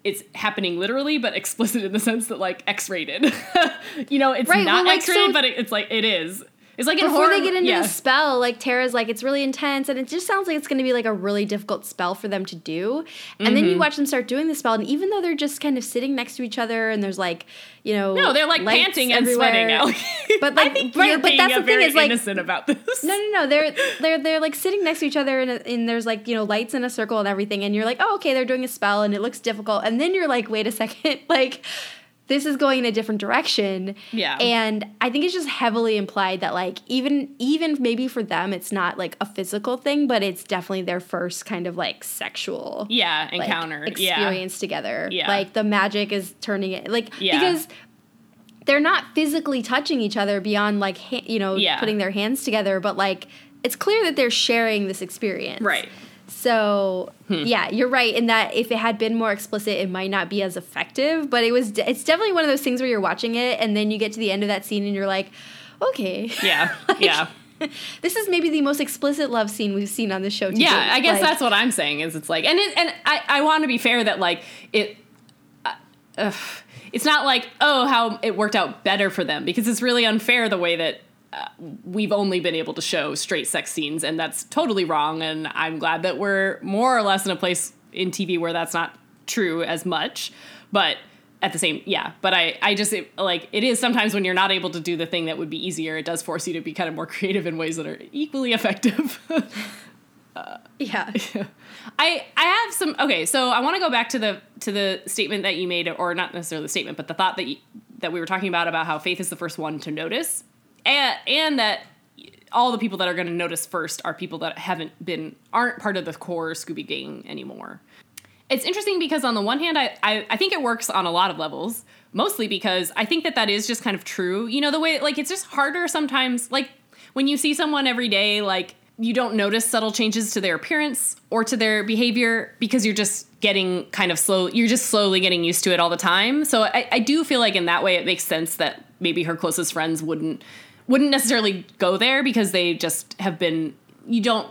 it's happening literally, but explicit in the sense that like X-rated. you know, it's right, not well, like, X-rated, so but it, it's like it is It's like before horror, they get into yeah. the spell, like Tara's like it's really intense, and it just sounds like it's going to be like a really difficult spell for them to do. And then Mm-hmm. you watch them start doing the spell, and even though they're just kind of sitting next to each other, and there's like you know, No, they're like panting and everywhere. sweating. Allie. But, I like, think right, but that's the thing very is, like- innocent about this. No, no, no. They're they're they're like sitting next to each other, and, and there's like you know lights in a circle and everything, and you're like, oh, okay, they're doing a spell, and it looks difficult, and then you're like, wait a second, like this is going in a different direction. Yeah. And I think it's just heavily implied that like even even maybe for them it's not like a physical thing, but it's definitely their first kind of like sexual yeah, like, encounter. yeah. experience together. Yeah. Like the magic is turning it like Yeah. because they're not physically touching each other beyond like ha- you know Yeah. putting their hands together, but like it's clear that they're sharing this experience. Right. So Hmm. yeah, you're right in that if it had been more explicit, it might not be as effective. But it was. de- It's definitely one of those things where you're watching it and then you get to the end of that scene and you're like, okay, Yeah. Like, yeah. this is maybe the most explicit love scene we've seen on the show. To Yeah. I guess Like, that's what I'm saying. Is it's like, and it, and I, I want to be fair that like it, uh, it's not like oh how it worked out better for them because it's really unfair the way that we've only been able to show straight sex scenes, and that's totally wrong. And I'm glad that we're more or less in a place in TV where that's not true as much, but. At the same, yeah, but I, I just it, like it is sometimes when you're not able to do the thing that would be easier, it does force you to be kind of more creative in ways that are equally effective. yeah. I I have some okay, so I want to go back to the to the statement that you made, or not necessarily the statement, but the thought that you, that we were talking about about how Faith is the first one to notice, and and that all the people that are going to notice first are people that haven't been aren't part of the core Scooby Gang anymore. It's interesting because on the one hand, I, I I think it works on a lot of levels. Mostly because I think that that is just kind of true. You know, the way like it's just harder sometimes. Like when you see someone every day, like you don't notice subtle changes to their appearance or to their behavior because you're just getting kind of slow. You're just slowly getting used to it all the time. So I, I do feel like in that way it makes sense that maybe her closest friends wouldn't wouldn't necessarily go there because they just have been. You don't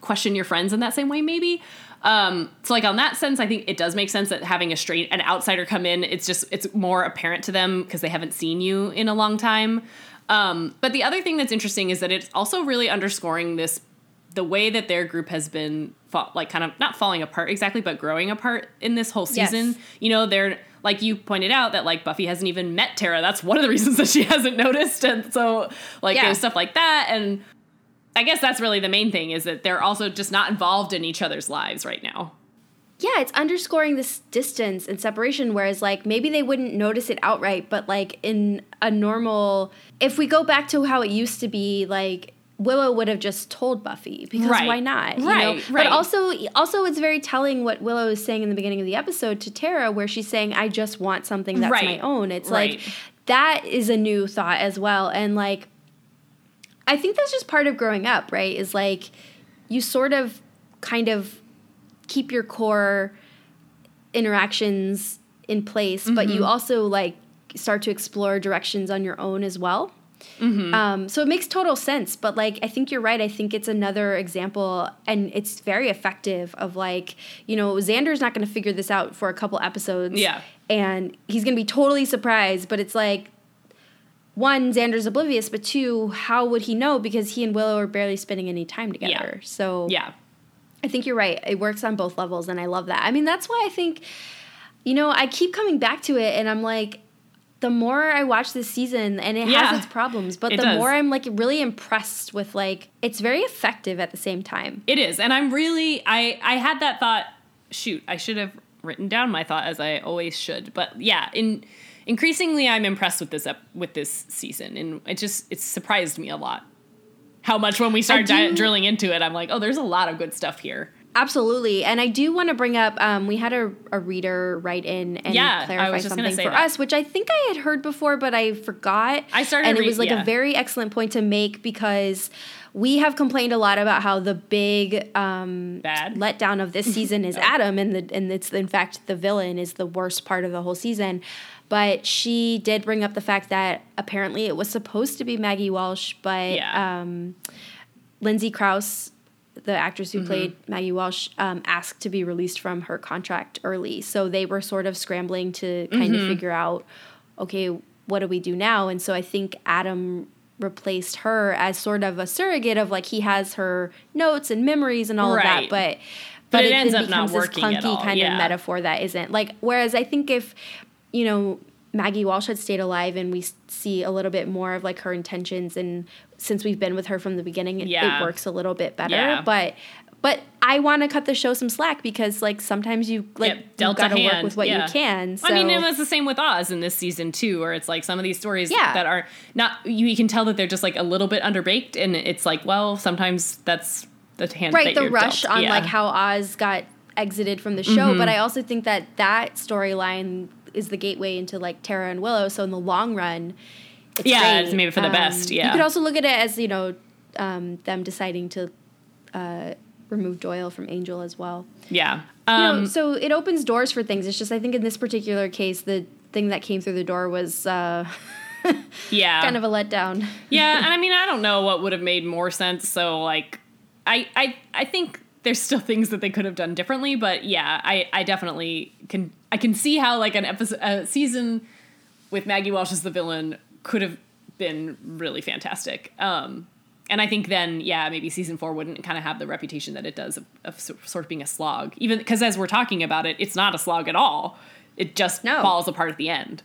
question your friends in that same way, maybe. Um, so like on that sense, I think it does make sense that having a straight an outsider come in, it's just it's more apparent to them because they haven't seen you in a long time. Um, but the other thing that's interesting is that it's also really underscoring this the way that their group has been like kind of not falling apart exactly, but growing apart in this whole Yes. season. You know, they're like you pointed out that like Buffy hasn't even met Tara. That's one of the reasons that she hasn't noticed, and so like Yeah. there's stuff like that and. I guess that's really the main thing is that they're also just not involved in each other's lives right now. yeah, it's underscoring this distance and separation. Whereas, like, maybe they wouldn't notice it outright, but like in a normal, if we go back to how it used to be, like Willow would have just told Buffy because Right. why not? you Right, know? right. But also, also, it's very telling what Willow is saying in the beginning of the episode to Tara, where she's saying, "I just want something that's Right. my own." It's Right. like that is a new thought as well, and like. I think that's just part of growing up, right? Is like you sort of kind of keep your core interactions in place, but Mm-hmm. you also like start to explore directions on your own as well. Mm-hmm. Um, so it makes total sense, but like I think you're right. I think it's another example, and it's very effective. Of like, you know, Xander's not going to figure this out for a couple episodes, Yeah. and he's going to be totally surprised. But it's like, one, Xander's oblivious, but two, how would he know? Because he and Willow are barely spending any time together. So Yeah. I think you're right. It works on both levels, and I love that. I mean, that's why I think, you know, I keep coming back to it, and I'm like, the more I watch this season, and it Yeah. has its problems, but It the does. more I'm like really impressed with like it's very effective at the same time. It is, and I'm really I I had that thought. Shoot, I should have written down my thought as I always should. But yeah, in increasingly, I'm impressed with this ep- with this season, and it just it surprised me a lot how much when we started do- di- drilling into it, I'm like, oh, there's a lot of good stuff here. Absolutely, and I do want to bring up. Um, we had a, a reader write in and Yeah, clarify was just gonna something for that. us, which I think I had heard before, but I forgot. I started and it was like yeah. a very excellent point to make because we have complained a lot about how the big um, Bad. letdown of this season is Adam, and the and it's in fact the villain is the worst part of the whole season. But she did bring up the fact that apparently it was supposed to be Maggie Walsh, but Yeah. um, Lindsay Crouse, the actress Mm-hmm. who played Maggie Walsh, um, asked to be released from her contract early. So they were sort of scrambling to kind Mm-hmm. of figure out, okay, what do we do now? And so I think Adam replaced her as sort of a surrogate of like he has her notes and memories and all Right. of that, but But but, it it, ends up not becomes this working at clunky all, kind yeah. of metaphor that isn't like. Whereas I think if you know Maggie Walsh had stayed alive and we see a little bit more of like her intentions and since we've been with her from the beginning, it, Yeah. it works a little bit better. Yeah. But but I want to cut the show some slack because like sometimes you like Yep, you dealt a got to work with what yeah. you can. So I mean, it was the same with Oz in this season too, where it's like some of these stories Yeah. that are not you, you can tell that they're just like a little bit underbaked, and it's like, well, sometimes that's the hand right the rush dealt. on Yeah. like how Oz got exited from the show, Mm-hmm. but I also think that that storyline is the gateway into like Tara and Willow. So in the long run, it's Yeah, great. Um, it's maybe for the best, yeah. you could also look at it as you know um, them deciding to uh, remove Doyle from Angel as well. yeah. You Um, know, so it opens doors for things. It's just I think in this particular case, the thing that came through the door was uh, yeah, kind of a letdown. yeah, and I mean, I don't know what would have made more sense. So like, I I I think there's still things that they could have done differently, but yeah, I I definitely can I can see how like an episode a season with Maggie Walsh as the villain could have been really fantastic. Um, and I think then, yeah, maybe season four wouldn't kind of have the reputation that it does of, of sort of being a slog. Even because as we're talking about it, it's not a slog at all. It just No. falls apart at the end.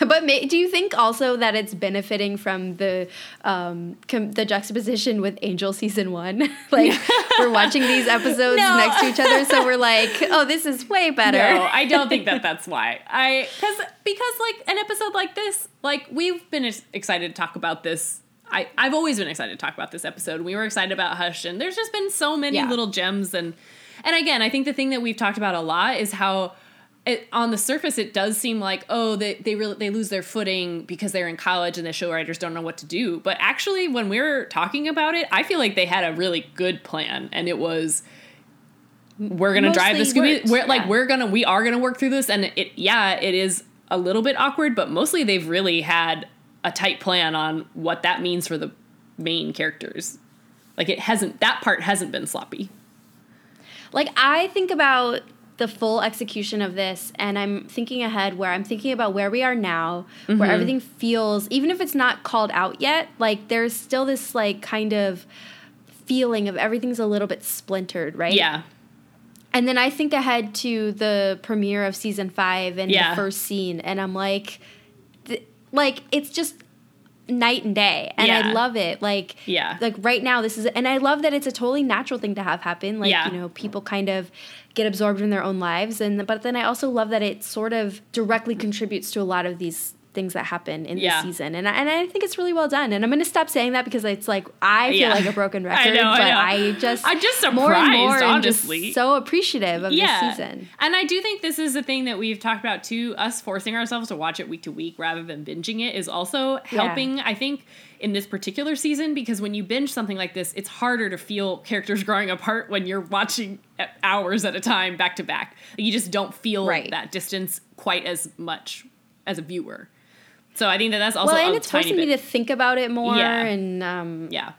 But may, do you think also that it's benefiting from the um, com- the juxtaposition with Angel season one? like we're watching these episodes No. next to each other, so we're like, oh, this is way better. No, I don't think that that's why. I because because like an episode like this, like we've been excited to talk about this. I I've always been excited to talk about this episode. We were excited about Hush, and there's just been so many Yeah. little gems and and again, I think the thing that we've talked about a lot is how. It, on the surface, it does seem like oh they they really they lose their footing because they're in college and the show writers don't know what to do. But actually, when we're talking about it, I feel like they had a really good plan, and it was we're gonna drive the Scooby. worked, We're like yeah. we're gonna we are gonna work through this, and it yeah it is a little bit awkward, but mostly they've really had a tight plan on what that means for the main characters. Like it hasn't that part hasn't been sloppy. Like I think about the full execution of this and I'm thinking ahead where I'm thinking about where we are now, Mm-hmm. where everything feels even if it's not called out yet, like there's still this like kind of feeling of everything's a little bit splintered, right? Yeah, And then I think ahead to the premiere of season 5 and Yeah. the first scene and I'm like th- like it's just night and day and Yeah. I love it. Like Yeah. like right now this is and I love that it's a totally natural thing to have happen. Like, Yeah. you know, people kind of get absorbed in their own lives and but then I also love that it sort of directly contributes to a lot of these things that happen in Yeah. this season. And I, and I think it's really well done. And I'm going to stop saying that because it's like I feel Yeah. like a broken I record, know, I but know. I just I'm just more and surprised, more honestly. just so appreciative of this season. And I do think this is a thing that we've talked about too. Us forcing ourselves to watch it week to week rather than binging it is also helping, I think, in this particular season because when you binge something like this, it's harder to feel characters growing apart when you're watching hours at a time back to back. You just don't feel Right. that distance quite as much as a viewer. So I think that that's also well, and it's tiny forcing bit. me to think about it more, Yeah. and um, yeah.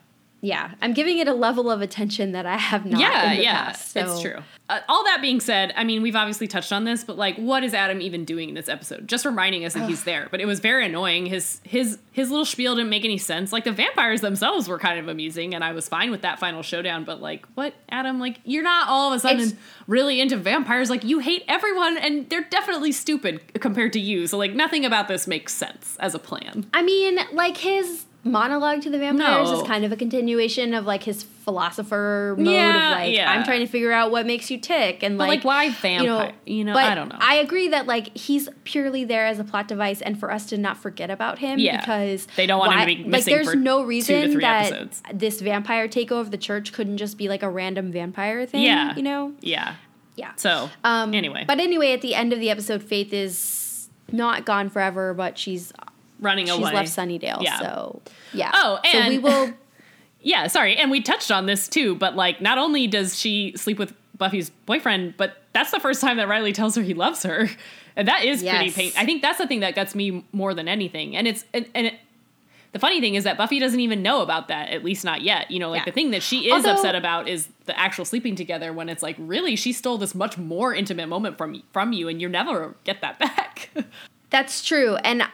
Yeah, I'm giving it a level of attention that I have not. yeah, in the yeah, past, it's true. Uh, all that being said, I mean, we've obviously touched on this, but like, what is Adam even doing in this episode? Just reminding us that he's there, but it was very annoying. His his his little spiel didn't make any sense. Like the vampires themselves were kind of amusing, and I was fine with that final showdown. But like, what, Adam? Like, you're not all of a sudden It's- really into vampires. Like, you hate everyone, and they're definitely stupid compared to you. So like, nothing about this makes sense as a plan. I mean, like his monologue to the vampires No. is kind of a continuation of like his philosopher mode Yeah, of like yeah. I'm trying to figure out what makes you tick and like, like, why vampire? You know, you but I don't know. I agree that like he's purely there as a plot device and for us to not forget about him Yeah. because They don't want him why- to be like missing there's for no reason that episodes. this vampire takeover of the church couldn't just be like a random vampire thing. Yeah. you know. Yeah. Yeah. So Um, anyway, But anyway, at the end of the episode, Faith is not gone forever, but she's running she's away. left Sunnydale. Yeah. So yeah. Oh, so we will. Yeah, sorry. And we touched on this too, but like not only does she sleep with Buffy's boyfriend, but that's the first time that Riley tells her he loves her. And that is pretty painful. I think that's the thing that gets me more than anything. And it's and, and it, the funny thing is that Buffy doesn't even know about that, at least not yet. You know, like Yeah. the thing that she is Although- upset about is the actual sleeping together when it's like, really, she stole this much more intimate moment from from you and you never get that back. That's true, and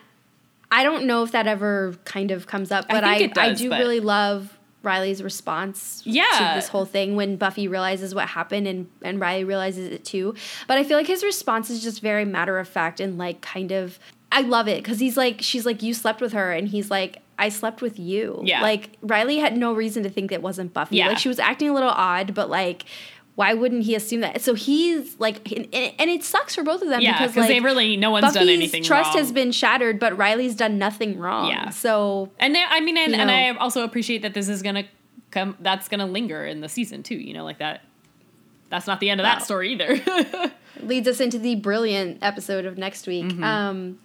I don't know if that ever kind of comes up, but I think it I, do but- really love Riley's response Yeah. to this whole thing when Buffy realizes what happened and and Riley realizes it too. But I feel like his response is just very matter of fact and like kind of I love it cuz he's like she's like you slept with her and he's like I slept with you. Yeah. Like Riley had no reason to think that wasn't Buffy. Yeah. Like she was acting a little odd, but like why wouldn't he assume that? So he's like, and, and it sucks for both of them Yeah, because like, they really no one's Buffy's done anything trust wrong. has been shattered, but Riley's done nothing wrong. Yeah. So And they, I mean, and, know. I also appreciate that this is gonna come. That's gonna linger in the season too. You know, like that. That's not the end of Wow. that story either. leads us into the brilliant episode of next week. Mm-hmm. Um,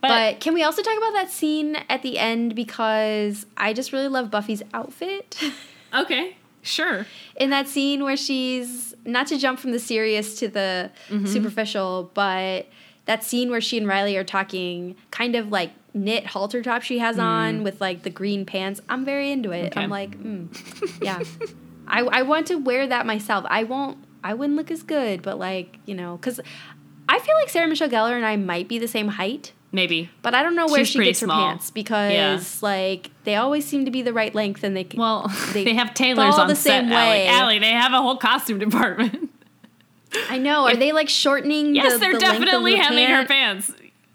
but, can we also talk about that scene at the end because I just really love Buffy's outfit okay, sure. in that scene where she's not to jump from the serious to the Mm-hmm. superficial, but that scene where she and Riley are talking, kind of like knit halter top she has on with like the green pants. I'm very into it. Mm. Okay. I'm like, mm, yeah. I, I want to wear that myself. I won't. I wouldn't look as good, but like you know, because I feel like Sarah Michelle Gellar and I might be the same height, Maybe. but I don't know where She's she gets her pants because like they always seem to be the right length and they Well, They they, have tailors on the set. same Allie. way. Allie, they have a whole costume department. I know. Are they like shortening? yes, the, they're the length of definitely the hemming her pants.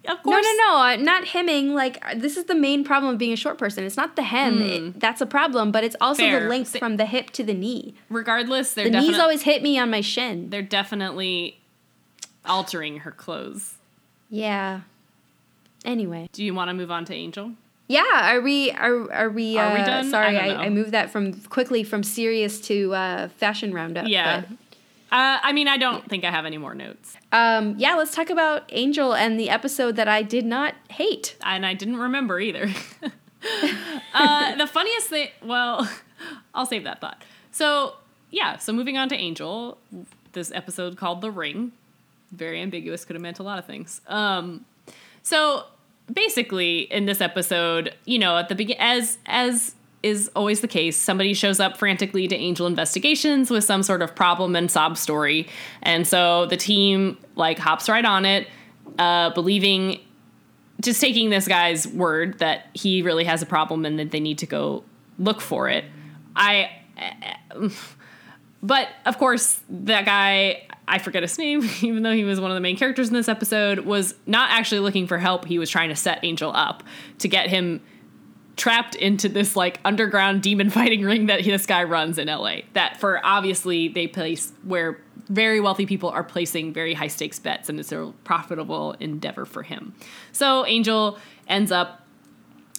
Of course. no, no, no, not hemming. Like uh, this is the main problem of being a short person. It's not the hem. It- that's a problem, but it's also Hmm. Fair. the length from the hip to the knee. Regardless, they're The knees always hit me on my shin. they're definitely altering her clothes. Yeah. Anyway. Do you want to move on to Angel? Yeah, are we are are we Are we uh, done? sorry, I I. I, moved that from quickly from serious to uh, fashion roundup. Yeah. Uh, I mean, I don't think I have any more notes, um, yeah, let's talk about Angel and the episode that I did not hate. and I didn't remember either. uh, the funniest thing, well, I'll save that thought. So, yeah, so moving on to Angel, this episode called The Ring, very ambiguous, could have meant a lot of things. Um, so basically, in this episode, you know, at the begin, as as is always the case, somebody shows up frantically to Angel Investigations with some sort of problem and sob story, and so the team like hops right on it, uh, believing, just taking this guy's word that he really has a problem and that they need to go look for it. I. But of course, that guy, I forget his name, even though he was one of the main characters in this episode, was not actually looking for help. He was trying to set Angel up to get him trapped into this like underground demon fighting ring that this guy runs in LA. That for obviously they place where very wealthy people are placing very high stakes bets and it's a profitable endeavor for him. So Angel ends up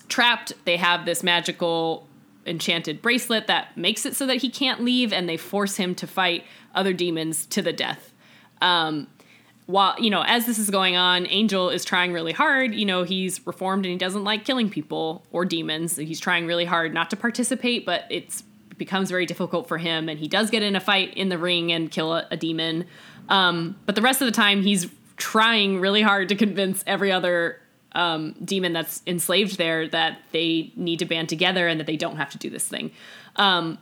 trapped. They have this magical enchanted bracelet that makes it so that he can't leave, and they force him to fight other demons to the death. Um, while you know, as this is going on, Angel is trying really hard. You know, he's reformed and he doesn't like killing people or demons. He's trying really hard not to participate, but it's it becomes very difficult for him. And he does get in a fight in the ring and kill a, a demon. Um, but the rest of the time, he's trying really hard to convince every other um, demon that's enslaved there that they need to band together and that they don't have to do this thing. Um,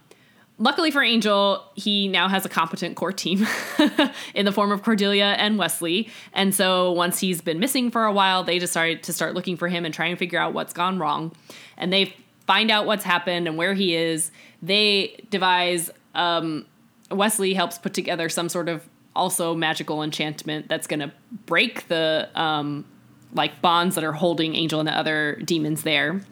luckily for Angel, he now has a competent core team in the form of Cordelia and Wesley. And so once he's been missing for a while, they decided to start looking for him and try and figure out what's gone wrong. And they find out what's happened and where he is. They devise, um, Wesley helps put together some sort of also magical enchantment that's going to break the um, like bonds that are holding Angel and the other demons there.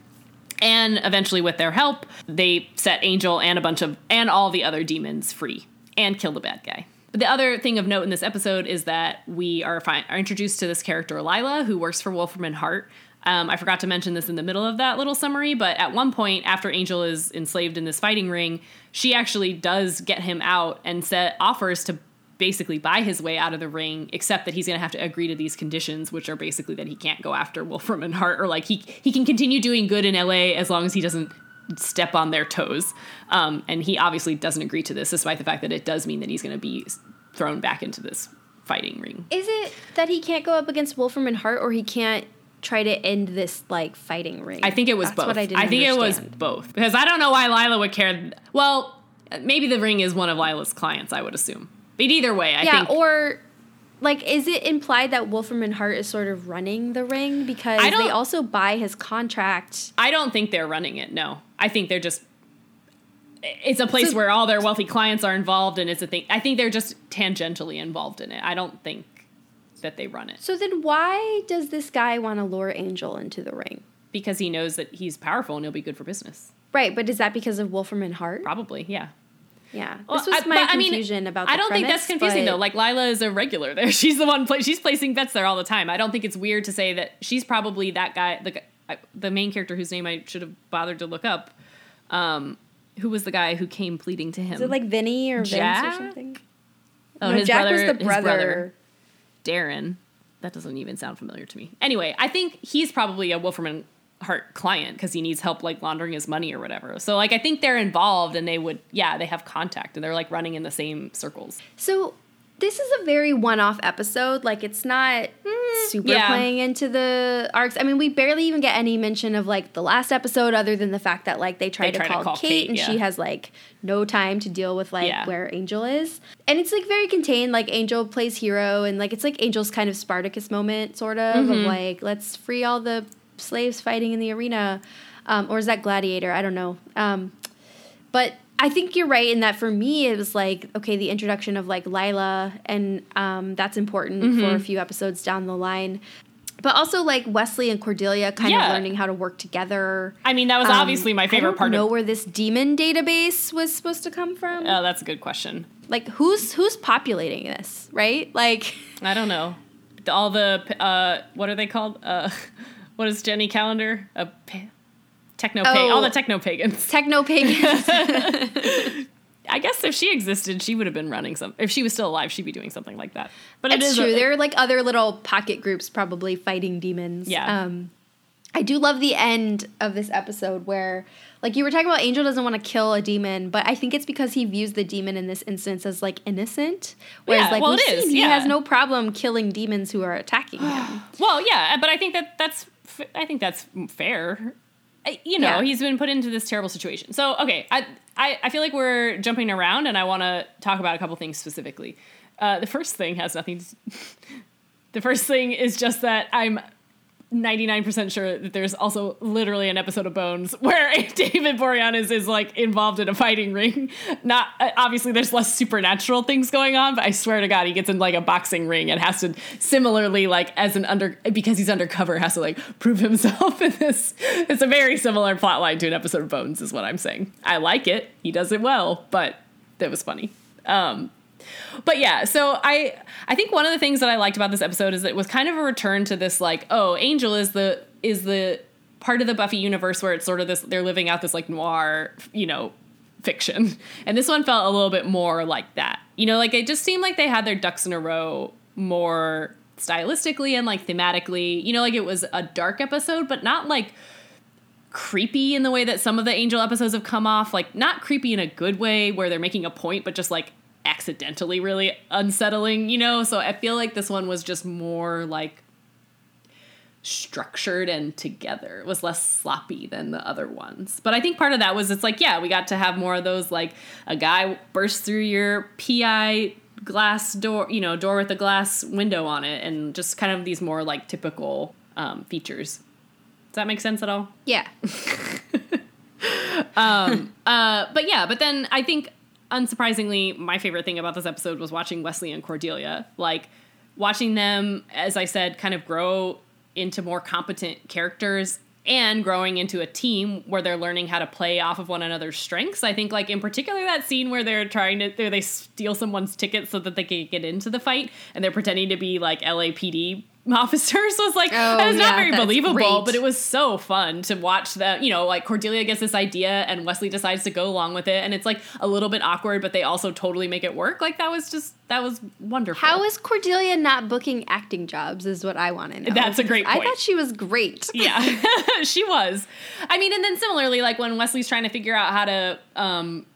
And eventually, with their help, they set Angel and a bunch of and all the other demons free and kill the bad guy. But the other thing of note in this episode is that we are, fi- are introduced to this character, Lilah, who works for Wolfram and Hart. Um, I forgot to mention this in the middle of that little summary, but at one point, after Angel is enslaved in this fighting ring, she actually does get him out and set, offers to basically buy his way out of the ring, except that he's going to have to agree to these conditions, which are basically that he can't go after Wolfram and Hart, or like he he can continue doing good in LA as long as he doesn't step on their toes. Um, and he obviously doesn't agree to this, despite the fact that it does mean that he's going to be thrown back into this fighting ring. Is it that he can't go up against Wolfram and Hart, or he can't try to end this like fighting ring? I think it was That's both. What I, didn't think it was both because I don't know why Lilah would care. Well, maybe the ring is one of Lilah's clients. I would assume. But either way, I yeah, think or like is it implied that Wolfram and Hart is sort of running the ring because they also buy his contract? I don't think they're running it. No, I think they're just. It's a place So- where all their wealthy clients are involved, and it's a thing. I think they're just tangentially involved in it. I don't think that they run it So then why does this guy want to lure Angel into the ring? because he knows that he's powerful and he'll be good for business. Right, but is that because of Wolfram and Hart? Probably, yeah. Yeah. Well, This was I- my but, I mean, confusion about the I don't think that's confusing but- though. Like Lilah is a regular there. She's the one. Play, she's placing bets there all the time. I don't think it's weird to say that she's probably that guy. The the main character whose name I should have bothered to look up. Um, who was the guy who came pleading to him? Is it like Vinny or Vince Jack? or something? oh, no, his Jack brother, was the his brother. brother, Darin. That doesn't even sound familiar to me. Anyway, I think he's probably a Wolfram and Hart client because he needs help like laundering his money or whatever. So like I think they're involved and they would yeah they have contact and they're like running in the same circles. So this is a very one-off episode. Like it's not super Mm, yeah. playing into the arcs. I mean, we barely even get any mention of like the last episode, other than the fact that like they try, to, to call Kate, Kate, and she has like no time to deal with like Yeah. where Angel is, and it's like very contained. Like Angel plays hero, and like it's like Angel's kind of Spartacus moment, sort of Mm-hmm. of like let's free all the slaves fighting in the arena, um, or is that Gladiator? I don't know. Um, but I think you're right in that for me it was like okay the introduction of like Lilah and um, that's important Mm-hmm. for a few episodes down the line. But also like Wesley and Cordelia kind Yeah. of learning how to work together. I mean that was Um, obviously my I favorite don't part know of. where this demon database was supposed to come from. Oh, that's a good question. like who's who's populating this, right? Like I don't know. All the uh, what are they called? Uh, what is Jenny Calendar? A pa- techno Oh. all the techno pagans. techno pagans. I guess if she existed, she would have been running some. If she was still alive, she'd be doing something like that. But it It's is true. a- there are like other little pocket groups probably fighting demons. Yeah. Um, I do love the end of this episode where, like you were talking about, Angel doesn't want to kill a demon, but I think it's because he views the demon in this instance as like innocent. Whereas, Yeah, like well, we've it is, seen, he yeah. has no problem killing demons who are attacking him. Well, yeah, but I think that that's I think that's fair. You know, Yeah. he's been put into this terrible situation. So, okay, I I, I feel like we're jumping around, and I want to talk about a couple things specifically. Uh, the first thing has nothing. To, the first thing is just that I'm. 99% sure that there's also literally an episode of Bones where David Boreanaz is like involved in a fighting ring. Not uh, obviously there's less supernatural things going on, but I swear to God he gets in like a boxing ring and has to similarly like as an under because he's undercover has to like prove himself in this. It's a very similar plot line to an episode of Bones is what I'm saying. I like it. He does it well, but that was funny. Um, but yeah, so I I think one of the things that I liked about this episode is it was kind of a return to this like oh Angel is the is the part of the Buffy universe where it's sort of this they're living out this like noir you know fiction. And this one felt a little bit more like that. You know like it just seemed like they had their ducks in a row more stylistically and like thematically. You know like it was a dark episode but not like creepy in the way that some of the angel episodes have come off. Like not creepy in a good way where they're making a point but just like accidentally really unsettling you know? So i feel like this one was just more like structured and together it was less sloppy than the other ones. But i think part of that was it's like yeah we got to have more of those like a guy bursts through your pi glass door you know door with a glass window on it and just kind of these more like typical um, features. Does that make sense at all? Yeah. um, uh, but yeah, but then I think unsurprisingly, my favorite thing about this episode was watching Wesley and Cordelia. Like watching them, as I said, kind of grow into more competent characters and growing into a team where they're learning how to play off of one another's strengths. I think, like in particular, that scene where they're trying to, they steal someone's ticket so that they can get into the fight, and they're pretending to be like LAPD officers was like Oh, that was not very believable, great. but it was so fun to watch that. You know, like Cordelia gets this idea, and Wesley decides to go along with it, and it's like a little bit awkward, but they also totally make it work. Like that was just that was wonderful. How is Cordelia not booking acting jobs? Is what I want to know. That's a great I thought she was great. yeah she was i mean and then similarly like when wesley's trying to figure out how to um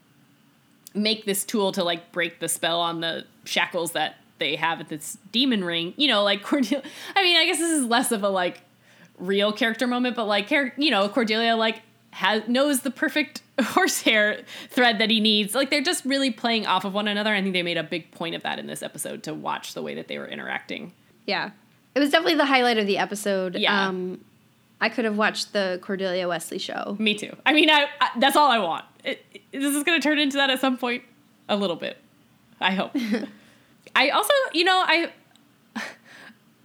make this tool to like break the spell on the shackles that they have at this demon ring you know like cordelia i mean i guess this is less of a like real character moment but like you know cordelia like has knows the perfect horsehair thread that he needs. Like they're just really playing off of one another. I think they made a big point of that in this episode to watch the way that they were interacting. Yeah. It was definitely the highlight of the episode. Yeah. Um, I could have watched the Cordelia Wesley show. Me too. I mean, I, I that's all I want. It, it, this is going to turn into that at some point, a little bit. I hope. I also, you know, I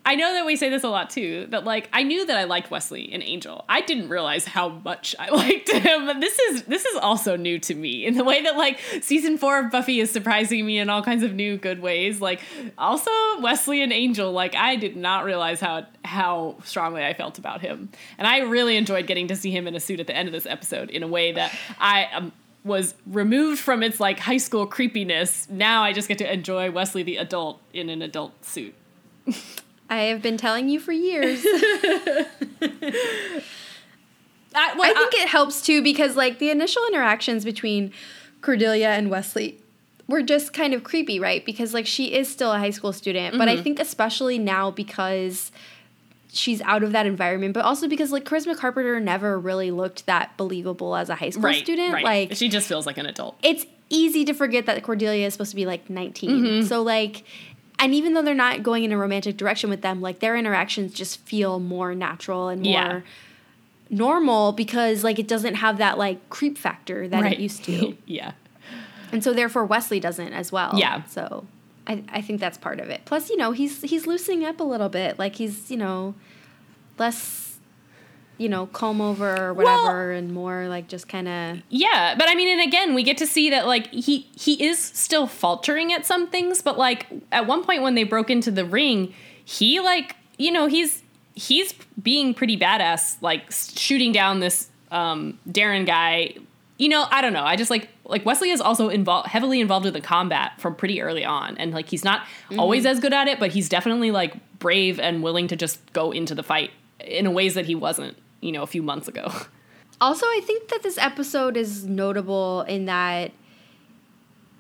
I know that we say this a lot too. That like I knew that I liked Wesley and Angel. I didn't realize how much I liked him. But this is this is also new to me in the way that like season four of Buffy is surprising me in all kinds of new good ways. Like also Wesley and Angel. Like I did not realize how how strongly I felt about him, and I really enjoyed getting to see him in a suit at the end of this episode in a way that I um, was removed from its like high school creepiness. Now I just get to enjoy Wesley the adult in an adult suit. I have been telling you for years. I, well, I think it helps too because like the initial interactions between Cordelia and Wesley were just kind of creepy, right? Because like she is still a high school student, but I Mm-hmm. think especially now because she's out of that environment, but also because like Charisma Carpenter never really looked that believable as a high school right, student. right. Like she just feels like an adult. it's easy to forget that Cordelia is supposed to be like 19. Mm-hmm. So like and even though they're not going in a romantic direction with them, like their interactions just feel more natural and more Yeah. normal because like it doesn't have that like creep factor that right. it used to. yeah. and so therefore Wesley doesn't as well. Yeah. So I, I think that's part of it. Plus, you know, he's he's loosening up a little bit. Like he's, you know, less you know, comb over or whatever and more like just kind of Yeah, but I mean, and again, we get to see that like he he is still faltering at some things, but like at one point when they broke into the ring, he like you know he's he's being pretty badass, like shooting down this um, Darin guy. You know, I don't know. I just like like Wesley is also involved heavily involved in the combat from pretty early on, and like he's not mm-hmm. always as good at it, but he's definitely like brave and willing to just go into the fight in ways that he wasn't, you know, a few months ago. Also, I think that this episode is notable in that,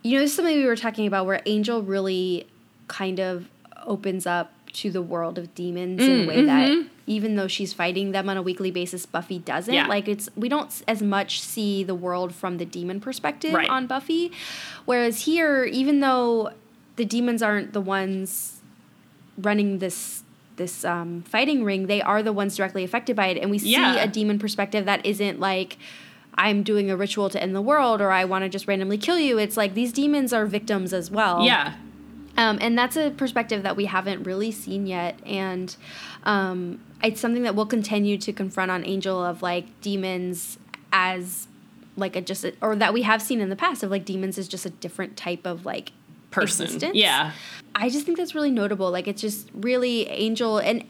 you know, this is something we were talking about where Angel really kind of opens up to the world of demons in a way that even though she's fighting them on a weekly basis, Buffy doesn't. Yeah. Like it's we don't as much see the world from the demon perspective Right. on Buffy, whereas here, even though the demons aren't the ones running this this um, fighting ring, they are the ones directly affected by it, and we see Yeah. a demon perspective that isn't like I'm doing a ritual to end the world or I want to just randomly kill you. It's like these demons are victims as well. yeah, Um, and that's a perspective that we haven't really seen yet. And um, it's something that we'll continue to confront on Angel of like demons as like a just a, or that we have seen in the past of like demons is just a different type of like person. existence. Yeah. I just think that's really notable. Like it's just really Angel and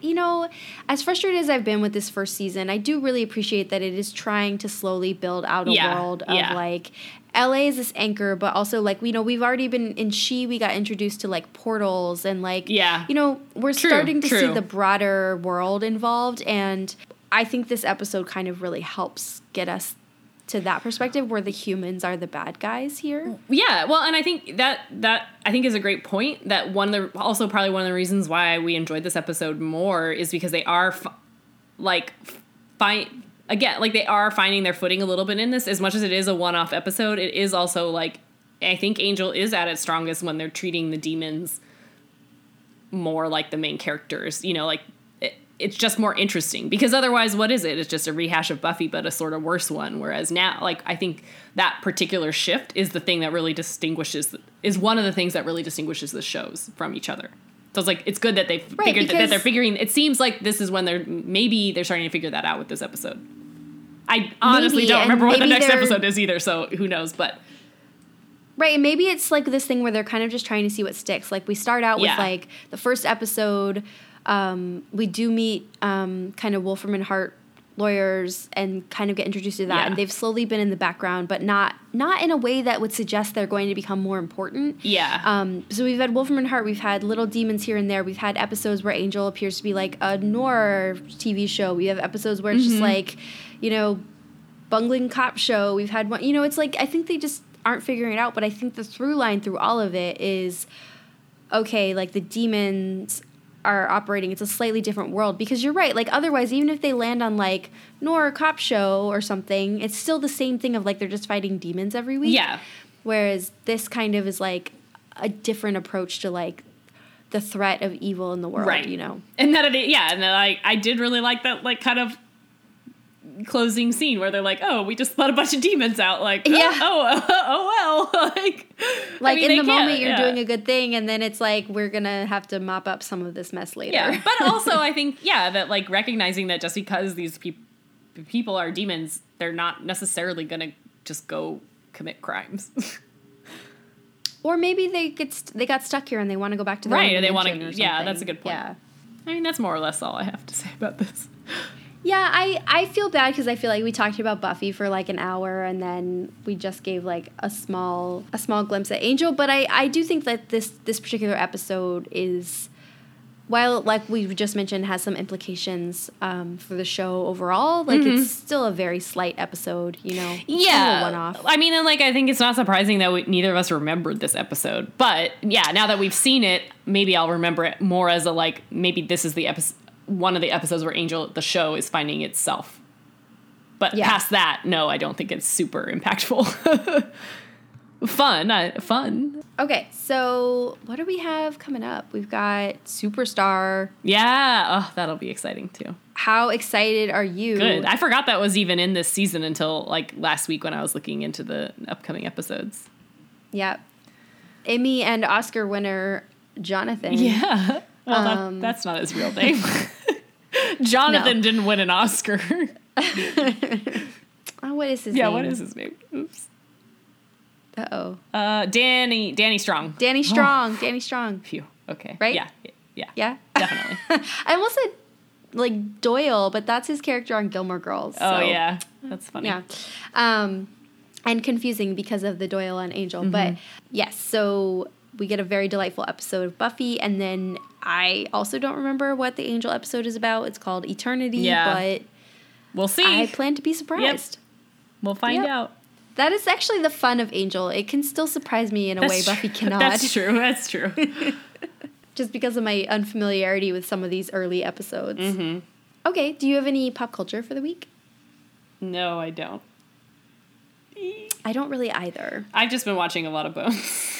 you know, as frustrated as I've been with this first season, I do really appreciate that it is trying to slowly build out a Yeah, world of yeah. like LA is this anchor, but also like you know we've already been in She we got introduced to like portals and like Yeah. you know we're True, starting to see the broader world involved and I think this episode kind of really helps get us to that perspective where the humans are the bad guys here. Yeah, well, and I think that that I think is a great point. That one of the also probably one of the reasons why we enjoyed this episode more is because they are f- like find again like they are finding their footing a little bit in this. As much as it is a one-off episode, it is also like I think Angel is at its strongest when they're treating the demons more like the main characters. You know, like it's just more interesting because otherwise, what is it? It's just a rehash of Buffy, but a sort of worse one. Whereas now, like I think that particular shift is the thing that really distinguishes is one of the things that really distinguishes the shows from each other. So it's like it's good that they've Right, figured that, that they're figuring. It seems like this is when they're maybe they're starting to figure that out with this episode. I honestly Maybe, don't remember what the next episode is either, so who knows? But Right, and maybe it's like this thing where they're kind of just trying to see what sticks. Like we start out Yeah. with like the first episode, um, we do meet um, kind of Wolfram and Hart lawyers and kind of get introduced to that, Yeah. and they've slowly been in the background, but not not in a way that would suggest they're going to become more important. yeah, Um, so we've had Wolfram and Hart, we've had little demons here and there, we've had episodes where Angel appears to be like a noir TV show. We have episodes where it's Mm-hmm. just like, you know, bungling cop show. We've had one, you know, it's like I think they just aren't figuring it out. But I think the through line through all of it is okay. Like the demons are operating, it's a slightly different world because you're right. Like otherwise, even if they land on like Nora Cop Show or something, it's still the same thing of like they're just fighting demons every week. Yeah. Whereas this kind of is like a different approach to like the threat of evil in the world. right You know. and then it yeah and then I I did really like that like kind of closing scene where they're like oh we just let a bunch of demons out like oh, Yeah. oh oh, well like Like I mean, in the moment you're yeah. doing a good thing, and then it's like we're gonna have to mop up some of this mess later. yeah but also I think yeah that like recognizing that just because these peop people are demons they're not necessarily gonna just go commit crimes or maybe they get st- they got stuck here and they want to go back to their Right, own they wanna- yeah, that's a good point. Yeah. I mean that's more or less all I have to say about this Yeah, I, I feel bad because I feel like we talked about Buffy for like an hour and then we just gave like a small a small glimpse at Angel. But I, I do think that this this particular episode is while like we just mentioned has some implications um, for the show overall. Like it's still a very slight episode, you know. It's kind of a yeah one off. i mean and like i think it's not surprising that we, neither of us remembered this episode but yeah now that we've seen it maybe i'll remember it more as a like maybe this is the episode one of the episodes where angel the show is finding itself but Yeah. past that no i don't think it's super impactful fun uh, fun Okay, so what do we have coming up? We've got Superstar. yeah oh that'll be exciting too How excited are you? good i forgot that was even in this season until like last week when i was looking into the upcoming episodes Yeah. Emmy and Oscar winner Jonathan. Yeah. Well, Um, that, that's not his real name. Jonathan No. didn't win an Oscar. Oh, what is his yeah, name? Yeah, what is his name? Oops. Uh oh. Uh, Danny Danny Strong. Danny Strong. Danny Strong. Phew. Okay. Right? Yeah. Yeah. Yeah. Definitely. I almost said like Doyle, but that's his character on Gilmore Girls. oh so, yeah. That's funny. Yeah. Um, and confusing because of the Doyle and Angel. Mm-hmm. But yes, so we get a very delightful episode of Buffy, and then I also don't remember what the Angel episode is about. It's called Eternity, Yeah. but We'll see. I plan to be surprised. we'll find Yep. out. That is actually the fun of Angel. It can still surprise me in a way That's Buffy true. cannot. That's true. That's true. Just because of my unfamiliarity with some of these early episodes. Mm-hmm. Okay, do you have any pop culture for the week? no, I don't. I don't really either. I've just been watching a lot of Bones.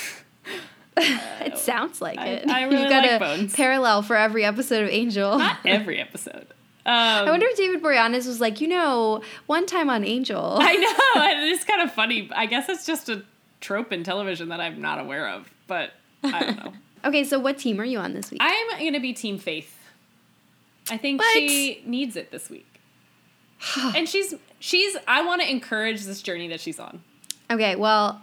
It sounds like I- it. I really You've got like a Bones. parallel for every episode of Angel. Not every episode. Um, I wonder if David Boreanaz was like, you know, one time on Angel. I know. and It's kind of funny. I guess it's just a trope in television that I'm not aware of, but I don't know. okay, so what team are you on this week? I'm going to be Team Faith. I think What? she needs it this week. and she's she's I want to encourage this journey that she's on. okay, well,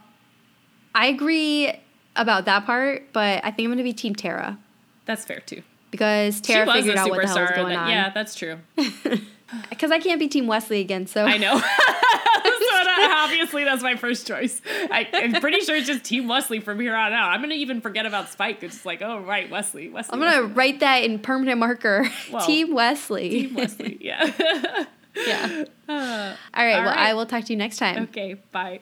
I agree about that part, but I think I'm going to be Team Tara That's fair too. because Tara figured out what the hell was going that- on. Yeah, that's true. Because I can't be Team Wesley again, so I know. so that, obviously that's my first choice. I, I'm pretty sure it's just Team Wesley from here on out. I'm gonna even forget about Spike. It's like, oh right, Wesley, Wesley. I'm gonna Wesley. write that in permanent marker. Well, Team Wesley. Team Wesley. Yeah. yeah. Uh, All right. All well, right. I will talk to you next time. okay. Bye.